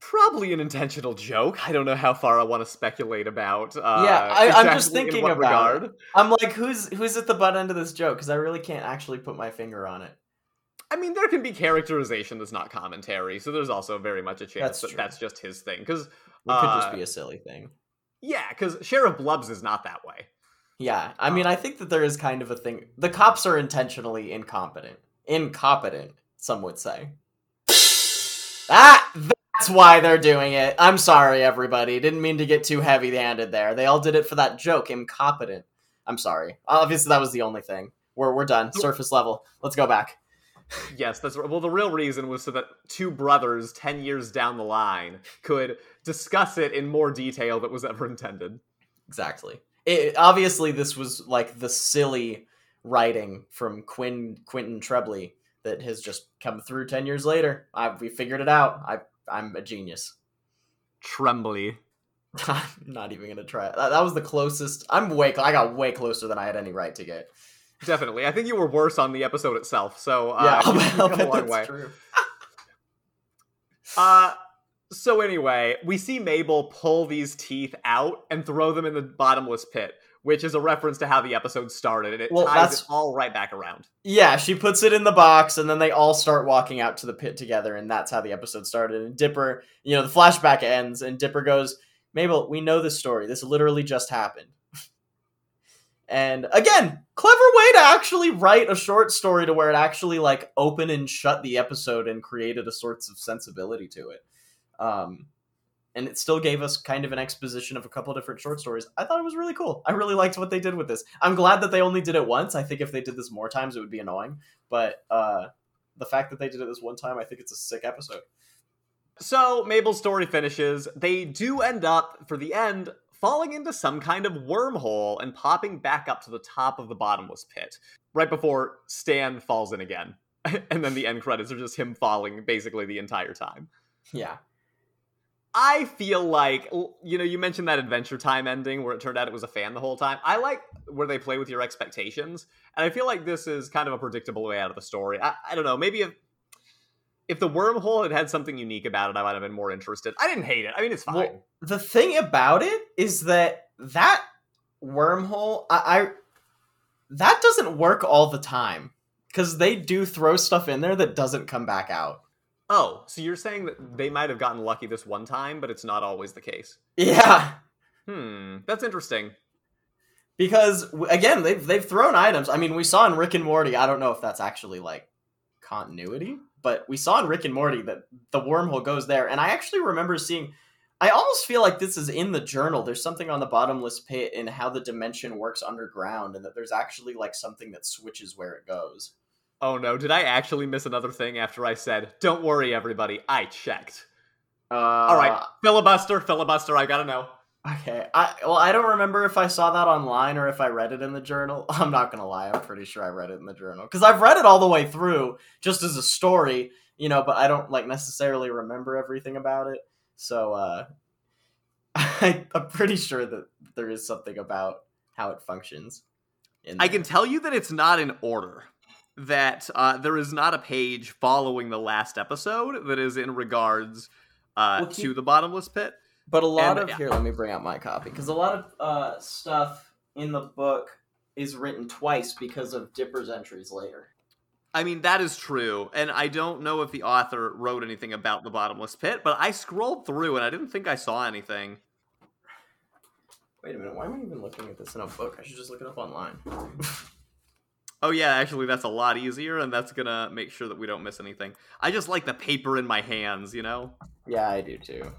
Probably an intentional joke. I don't know how far I want to speculate about. Uh, I- I'm just exactly thinking about regard. I'm like, who's who's at the butt end of this joke? Because I really can't actually put my finger on it. I mean, there can be characterization that's not commentary, so there's also very much a chance That's that true. that's just his thing. Because It could just Uh, be a silly thing. yeah, because Sheriff Blubs is not that way. Yeah, I mean, I think that there is kind of a thing. The cops are intentionally incompetent. Incompetent, some would say. Ah, that's why they're doing it. I'm sorry, everybody. Didn't mean to get too heavy-handed there. They all did it for that joke. Incompetent. I'm sorry. Obviously, that was the only thing. We're we're done. Surface level. Let's go back. Yes, that's. Well, the real reason was so that two brothers, 10 years down the line, could discuss it in more detail that was ever intended. Exactly. It, obviously, this was like the silly writing from Quinn Quentin Trebly that has just come through ten years later. I, we figured it out. I I'm a genius. Trembley. I'm not even gonna try. That, that was the closest. I'm way. I got way closer than I had any right to get. Definitely. I think you were worse on the episode itself, so uh, yeah, you- I'll, you've I'll come bet a long that's way. true. Uh, so anyway, we see Mabel pull these teeth out and throw them in the bottomless pit, which is a reference to how the episode started, and it Well, ties it all right back around. Yeah, she puts it in the box, and then they all start walking out to the pit together, and that's how the episode started. And Dipper, you know, the flashback ends, and Dipper goes, Mabel, we know this story. This literally just happened. And again, clever way to actually write a short story to where it actually like open and shut the episode and created a sorts of sensibility to it. Um, and it still gave us kind of an exposition of a couple different short stories. I thought it was really cool. I really liked what they did with this. I'm glad that they only did it once. I think if they did this more times, it would be annoying. But uh, the fact that they did it this one time, I think it's a sick episode. So Mabel's story finishes. They do end up, for the end, falling into some kind of wormhole and popping back up to the top of the bottomless pit, right before Stan falls in again. and then the end credits are just him falling basically the entire time. Yeah. I feel like you know you mentioned that Adventure Time ending where it turned out it was a fan the whole time. I like where they play with your expectations, and I feel like this is kind of a predictable way out of the story. I, I don't know, maybe if if the wormhole had had something unique about it, I might have been more interested. I didn't hate it. I mean, it's fine. Well, the thing about it is that that wormhole, I, I that doesn't work all the time because they do throw stuff in there that doesn't come back out. oh, so you're saying that they might have gotten lucky this one time, but it's not always the case. Yeah. Hmm, that's interesting. because again they've they've thrown items i mean we saw in rick and morty i don't know if that's actually like continuity but we saw in rick and morty that the wormhole goes there and i actually remember seeing i almost feel like this is in the journal there's something on the bottomless pit and how the dimension works underground and that there's actually like something that switches where it goes Oh no, did I actually miss another thing after I said, "Don't worry, everybody, I checked." uh, All right, filibuster, filibuster. I gotta know. Okay i well i don't remember if i saw that online or if i read it in the journal i'm not gonna lie i'm pretty sure i read it in the journal because i've read it all the way through just as a story you know but i don't like necessarily remember everything about it so uh I, i'm pretty sure that there is something about how it functions in I can tell you that it's not in order. That uh, there is not a page following the last episode that is in regards uh, Well, keep- to the bottomless pit. But a lot And- of yeah. here, let me bring out my copy because a lot of uh, stuff in the book is written twice because of Dipper's entries later. I mean, that is true, and I don't know if the author wrote anything about the bottomless pit, but I scrolled through and I didn't think I saw anything. Wait a minute, why am I even looking at this in a book? I should just look it up online. Oh yeah, actually, that's a lot easier, and that's gonna make sure that we don't miss anything. I just like the paper in my hands, you know. yeah, I do too.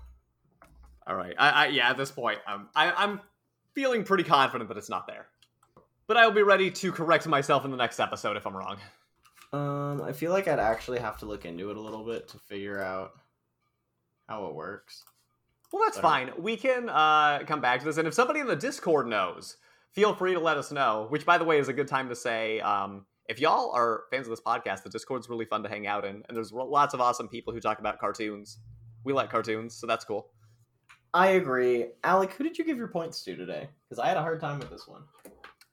All right. I, I yeah, at this point, I'm I, I'm feeling pretty confident that it's not there. But I will be ready to correct myself in the next episode if I'm wrong. Um, I feel like I'd actually have to look into it a little bit to figure out how it works. Well, that's fine. We can uh, come back to this, and if somebody in the Discord knows, feel free to let us know. Which, by the way, is a good time to say, um, if y'all are fans of this podcast, the Discord's really fun to hang out in, and there's lots of awesome people who talk about cartoons. We like cartoons, so that's cool. I agree. Alec, who did you give your points to today? Because I had a hard time with this one.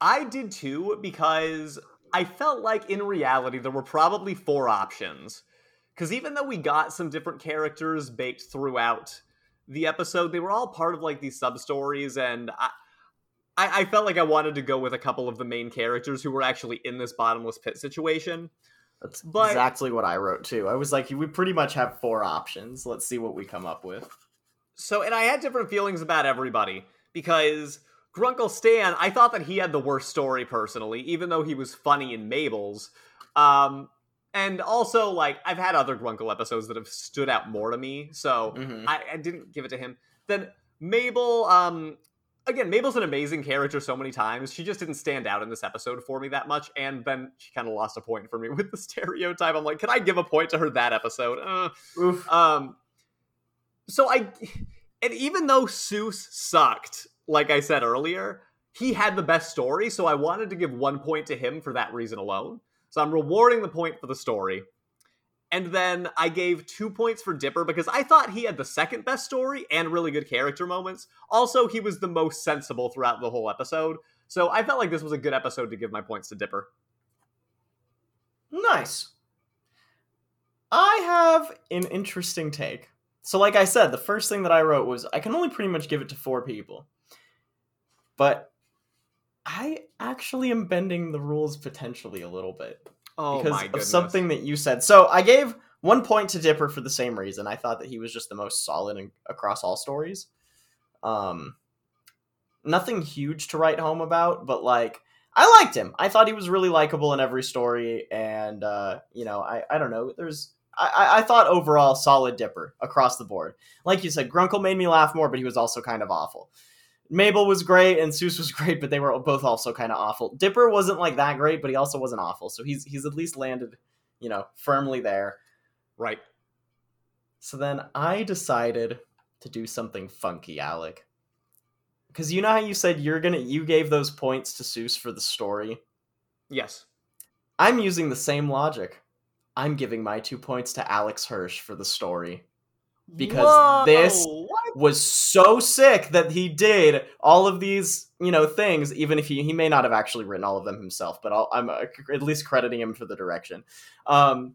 I did too because I felt like in reality there were probably four options. Because even though we got some different characters baked throughout the episode, they were all part of like these sub stories, and I, I, I felt like I wanted to go with a couple of the main characters who were actually in this bottomless pit situation. That's But- exactly what I wrote too. I was like, we pretty much have four options. Let's see what we come up with. So, and I had different feelings about everybody because Grunkle Stan, I thought that he had the worst story personally, even though he was funny in Mabel's. Um, and also, like, I've had other Grunkle episodes that have stood out more to me, so Mhm. I, I didn't give it to him. Then Mabel, um, again, Mabel's an amazing character so many times. She just didn't stand out in this episode for me that much, and then she kind of lost a point for me with the stereotype. I'm like, can I give a point to her that episode? Uh, Oof. um, so I, and even though Soos sucked, like I said earlier, he had the best story. So I wanted to give one point to him for that reason alone. So I'm rewarding the point for the story. And then I gave two points for Dipper because I thought he had the second best story and really good character moments. Also, he was the most sensible throughout the whole episode. So I felt like this was a good episode to give my points to Dipper. Nice. I have an interesting take. So, like I said, the first thing that I wrote was I can only pretty much give it to four people. But I actually am bending the rules potentially a little bit Oh because of something that you said. So I gave one point to Dipper for the same reason. I thought that he was just the most solid in, across all stories. Um, nothing huge to write home about, but like I liked him. I thought he was really likable in every story, and uh, you know, I I don't know. There's I, I- I thought overall solid Dipper across the board. Like you said, Grunkle made me laugh more, but he was also kind of awful. Mabel was great and Soos was great, but they were both also kind of awful. Dipper wasn't like that great, but he also wasn't awful. So he's he's at least landed, you know, firmly there. right. So then I decided to do something funky, Alec. Because you know how you said you're gonna you gave those points to Soos for the story. Yes. I'm using the same logic. I'm giving my two points to Alex Hirsch for the story. Because Whoa, this- what? Was so sick that he did all of these, you know, things. Even if he he may not have actually written all of them himself, but I'll, I'm uh, at least crediting him for the direction. Um,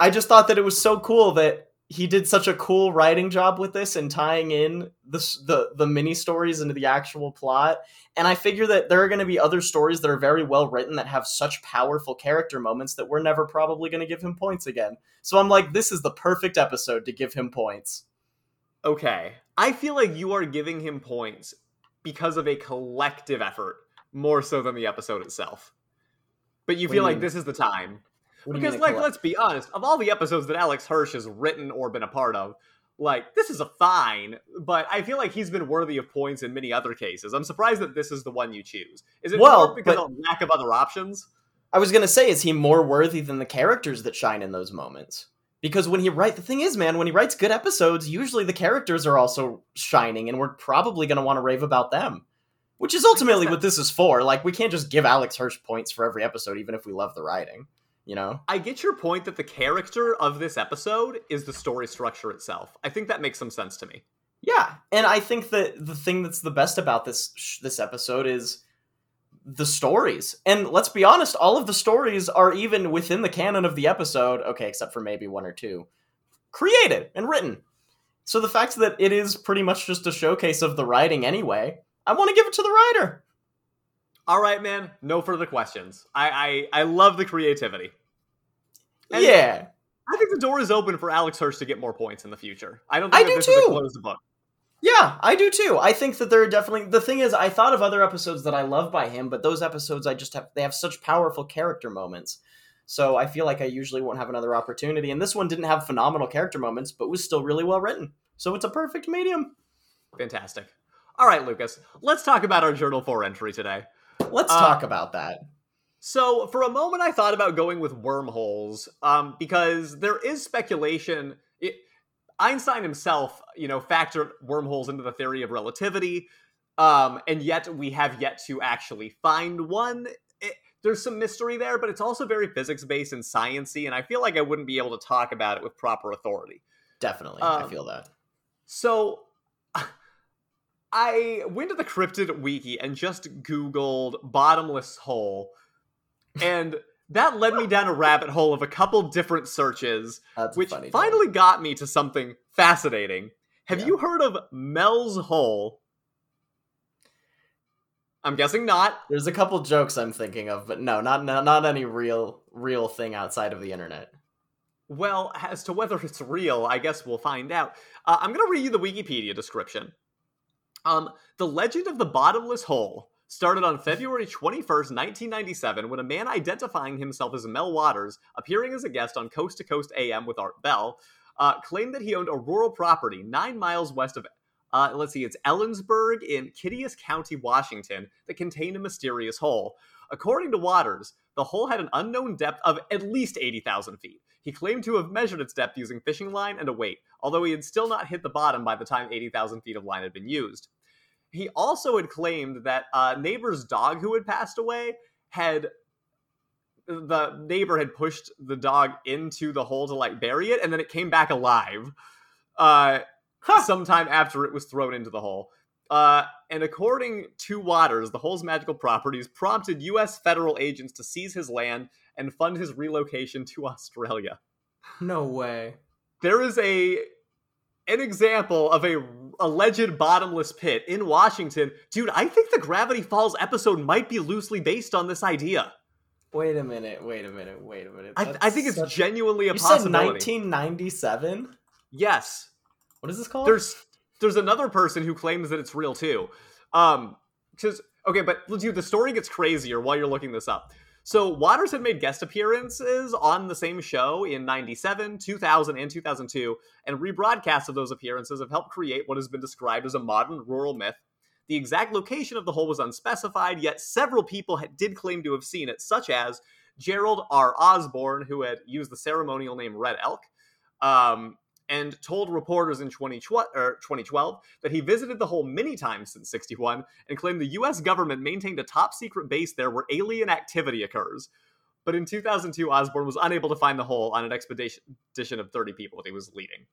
I just thought that it was so cool that he did such a cool writing job with this and tying in the the the mini stories into the actual plot. And I figure that there are going to be other stories that are very well written that have such powerful character moments that we're never probably going to give him points again. So I'm like, this is the perfect episode to give him points. Okay. I feel like you are giving him points because of a collective effort more so than the episode itself. But you feel like this is the time. What do you Because, like, let's be honest, of all the episodes that Alex Hirsch has written or been a part of, like, this is a fine, but I feel like he's been worthy of points in many other cases. I'm surprised that this is the one you choose. Is it Well, because of lack of other options? I was gonna say, is he more worthy than the characters that shine in those moments? Because when he write, the thing is, man, when he writes good episodes, usually the characters are also shining, and we're probably gonna want to rave about them. Which is ultimately what this is for. Like, we can't just give Alex Hirsch points for every episode, even if we love the writing. You know? I get your point that the character of this episode is the story structure itself. I think that makes some sense to me. Yeah, and I think that the thing that's the best about this sh- this episode is the stories. And let's be honest, all of the stories are even within the canon of the episode, okay, except for maybe one or two, created and written. So the fact that it is pretty much just a showcase of the writing anyway, I want to give it to the writer. All right, man. No further questions. I I, I love the creativity. And yeah. I think the door is open for Alex Hirsch to get more points in the future. I don't I think that do this is a too. closed book. Yeah, I do too. I think that there are definitely the thing is I thought of other episodes that I love by him, but those episodes I just have they have such powerful character moments. So I feel like I usually won't have another opportunity. And this one didn't have phenomenal character moments, but was still really well written. So it's a perfect medium. Fantastic. All right, Lucas. Let's talk about our Journal 4 entry today. Let's Uh, talk about that. So, for a moment, I thought about going with wormholes um, because there is speculation. It, Einstein himself, you know, factored wormholes into the theory of relativity, um, and yet we have yet to actually find one. It, there's some mystery there, but it's also very physics based and sciency, and I feel like I wouldn't be able to talk about it with proper authority. Definitely. I um, feel that. So I went to the cryptid wiki and just googled bottomless hole and that led me down a rabbit hole of a couple different searches That's which funny. finally got me to something fascinating. Have Yeah. you heard of Mel's hole? I'm guessing not. There's a couple jokes I'm thinking of, but no, not not, not any real real thing outside of the internet. Well, as to whether it's real, I guess we'll find out. Uh, I'm going to read you the Wikipedia description. Um, the legend of the bottomless hole started on February 21st, 1997, when a man identifying himself as Mel Waters, appearing as a guest on Coast to Coast AM with Art Bell, uh, claimed that he owned a rural property nine miles west of, uh, let's see, it's Ellensburg in Kittitas County, Washington, that contained a mysterious hole. According to Waters, the hole had an unknown depth of at least 80,000 feet. He claimed to have measured its depth using fishing line and a weight, although he had still not hit the bottom by the time 80,000 feet of line had been used. He also had claimed that a neighbor's dog who had passed away had the neighbor had pushed the dog into the hole to like bury it, and then it came back alive. Uh, sometime after it was thrown into the hole. Uh, and according to Waters, the hole's magical properties prompted U.S. federal agents to seize his land and fund his relocation to Australia. No way. There is a an example of a alleged bottomless pit in Washington. Dude, I think the Gravity Falls episode might be loosely based on this idea. Wait a minute. Wait a minute. Wait a minute. I, I think it's such- genuinely a You said possibility. 1997. Yes. What is this called? There's there's another person who claims that it's real too. Um, because okay, but dude, the story gets crazier while you're looking this up. So Waters had made guest appearances on the same show in 97, 2000, and 2002, and rebroadcasts of those appearances have helped create what has been described as a modern rural myth. The exact location of the hole was unspecified, yet several people had, did claim to have seen it, such as Gerald R. Osborne, who had used the ceremonial name Red Elk, um, and told reporters in 2012, that he visited the hole many times since 61 and claimed the US government maintained a top secret base there where alien activity occurs. But in 2002, Osborne was unable to find the hole on an expedition of 30 people that he was leading.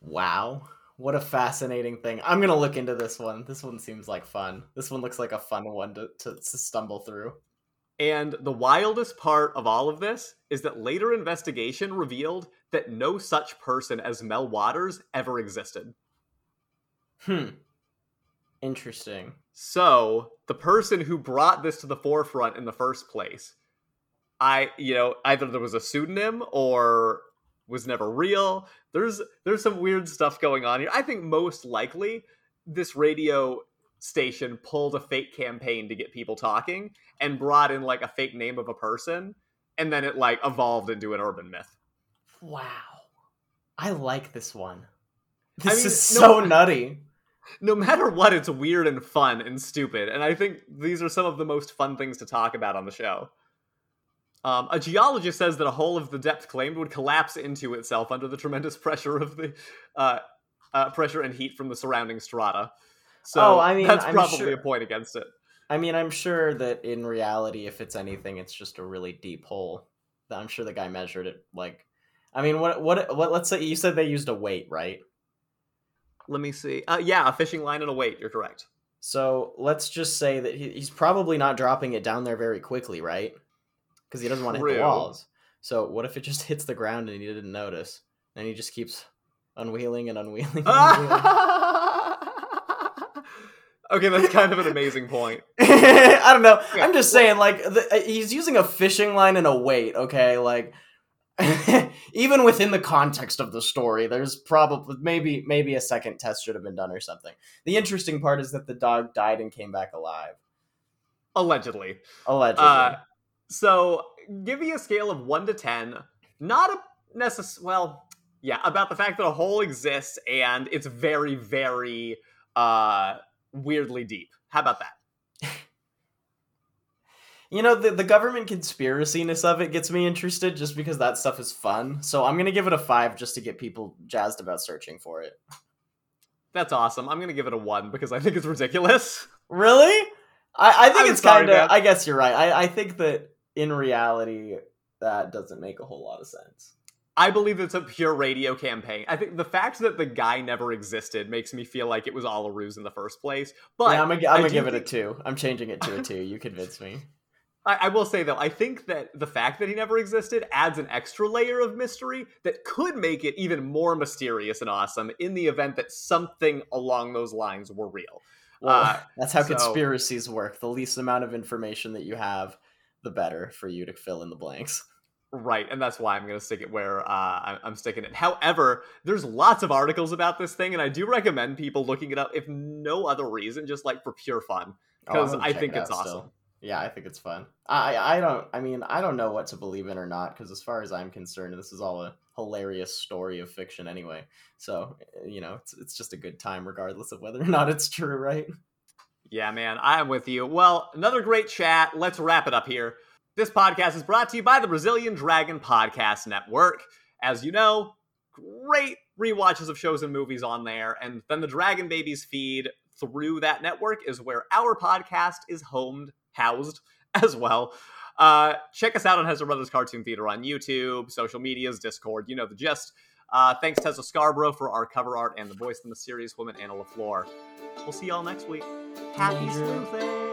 Wow. What a fascinating thing. I'm going to look into this one. This one seems like fun. This one looks like a fun one to, to, to stumble through. And the wildest part of all of this is that later investigation revealed that no such person as Mel Waters ever existed. Hmm. Interesting. So, the person who brought this to the forefront in the first place, I, you know, either there was a pseudonym or was never real. There's there's some weird stuff going on here. I think most likely this radio station pulled a fake campaign to get people talking and brought in like a fake name of a person and then it like evolved into an urban myth. Wow. I like this one. I This mean, is no- so nutty. no matter what, it's weird and fun and stupid. And I think these are some of the most fun things to talk about on the show. Um, a geologist says that a hole of the depth claimed would collapse into itself under the tremendous pressure of the uh, uh, pressure and heat from the surrounding strata. So Oh, I mean, that's I'm probably sure- a point against it. I mean, I'm sure that in reality, if it's anything, it's just a really deep hole. I'm sure the guy measured it like. I mean, what what what? Let's say you said they used a weight, right? Let me see. Uh, yeah, a fishing line and a weight. You're correct. So let's just say that he, he's probably not dropping it down there very quickly, right? Because he doesn't want to hit the walls. So what if it just hits the ground and he didn't notice, and he just keeps unwheeling and unwheeling? And unwheeling? okay, that's kind of an amazing point. I don't know. Yeah, I'm just saying, like, the, uh, he's using a fishing line and a weight. Okay, like, even within the context of the story, there's probably maybe maybe a second test should have been done or something. The interesting part is that the dog died and came back alive, Allegedly. allegedly. Uh, so give me a scale of one to ten. Not a necess. Well, yeah, about the fact that a hole exists and it's very, very uh weirdly deep. How about that? You know, the the government conspiracyness of it gets me interested, just because that stuff is fun. So I'm gonna give it a five, just to get people jazzed about searching for it. That's awesome. I'm gonna give it a one because I think it's ridiculous. Really? I, I think I'm it's kind of. I guess you're right. I, I think that in reality, that doesn't make a whole lot of sense. I believe it's a pure radio campaign. I think the fact that the guy never existed makes me feel like it was all a ruse in the first place. But yeah, I'm gonna, I'm gonna do give it a two. I'm changing it to a two. You convinced me. I, I will say though, I think that the fact that he never existed adds an extra layer of mystery that could make it even more mysterious and awesome in the event that something along those lines were real. Well, Uh, that's how so- conspiracies work. The least amount of information that you have, the better for you to fill in the blanks. Right, and that's why I'm going to stick it where uh, I'm sticking it. However, there's lots of articles about this thing, and I do recommend people looking it up, if no other reason, just like for pure fun, Oh, because gonna I think it it's awesome. still. Yeah, I think it's fun. I I don't. I mean, I don't know what to believe in or not because, as far as I'm concerned, this is all a hilarious story of fiction anyway. So eh, you know, it's it's just a good time regardless of whether or not it's true, right? Yeah, man, I am with you. Well, another great chat. Let's wrap it up here. This podcast is brought to you by the Brazilian Dragon Podcast Network. As you know, great rewatches of shows and movies on there. And then the Dragon Babies feed through that network is where our podcast is homed, housed as well. Uh, check us out on Hester Brothers Cartoon Theater on YouTube, social medias, Discord. You know the gist. Uh, thanks, Tessa Scarbrough, for our cover art and the voice of the mysterious woman, Anna LeFlore. We'll see y'all next week. Happy sleuthing!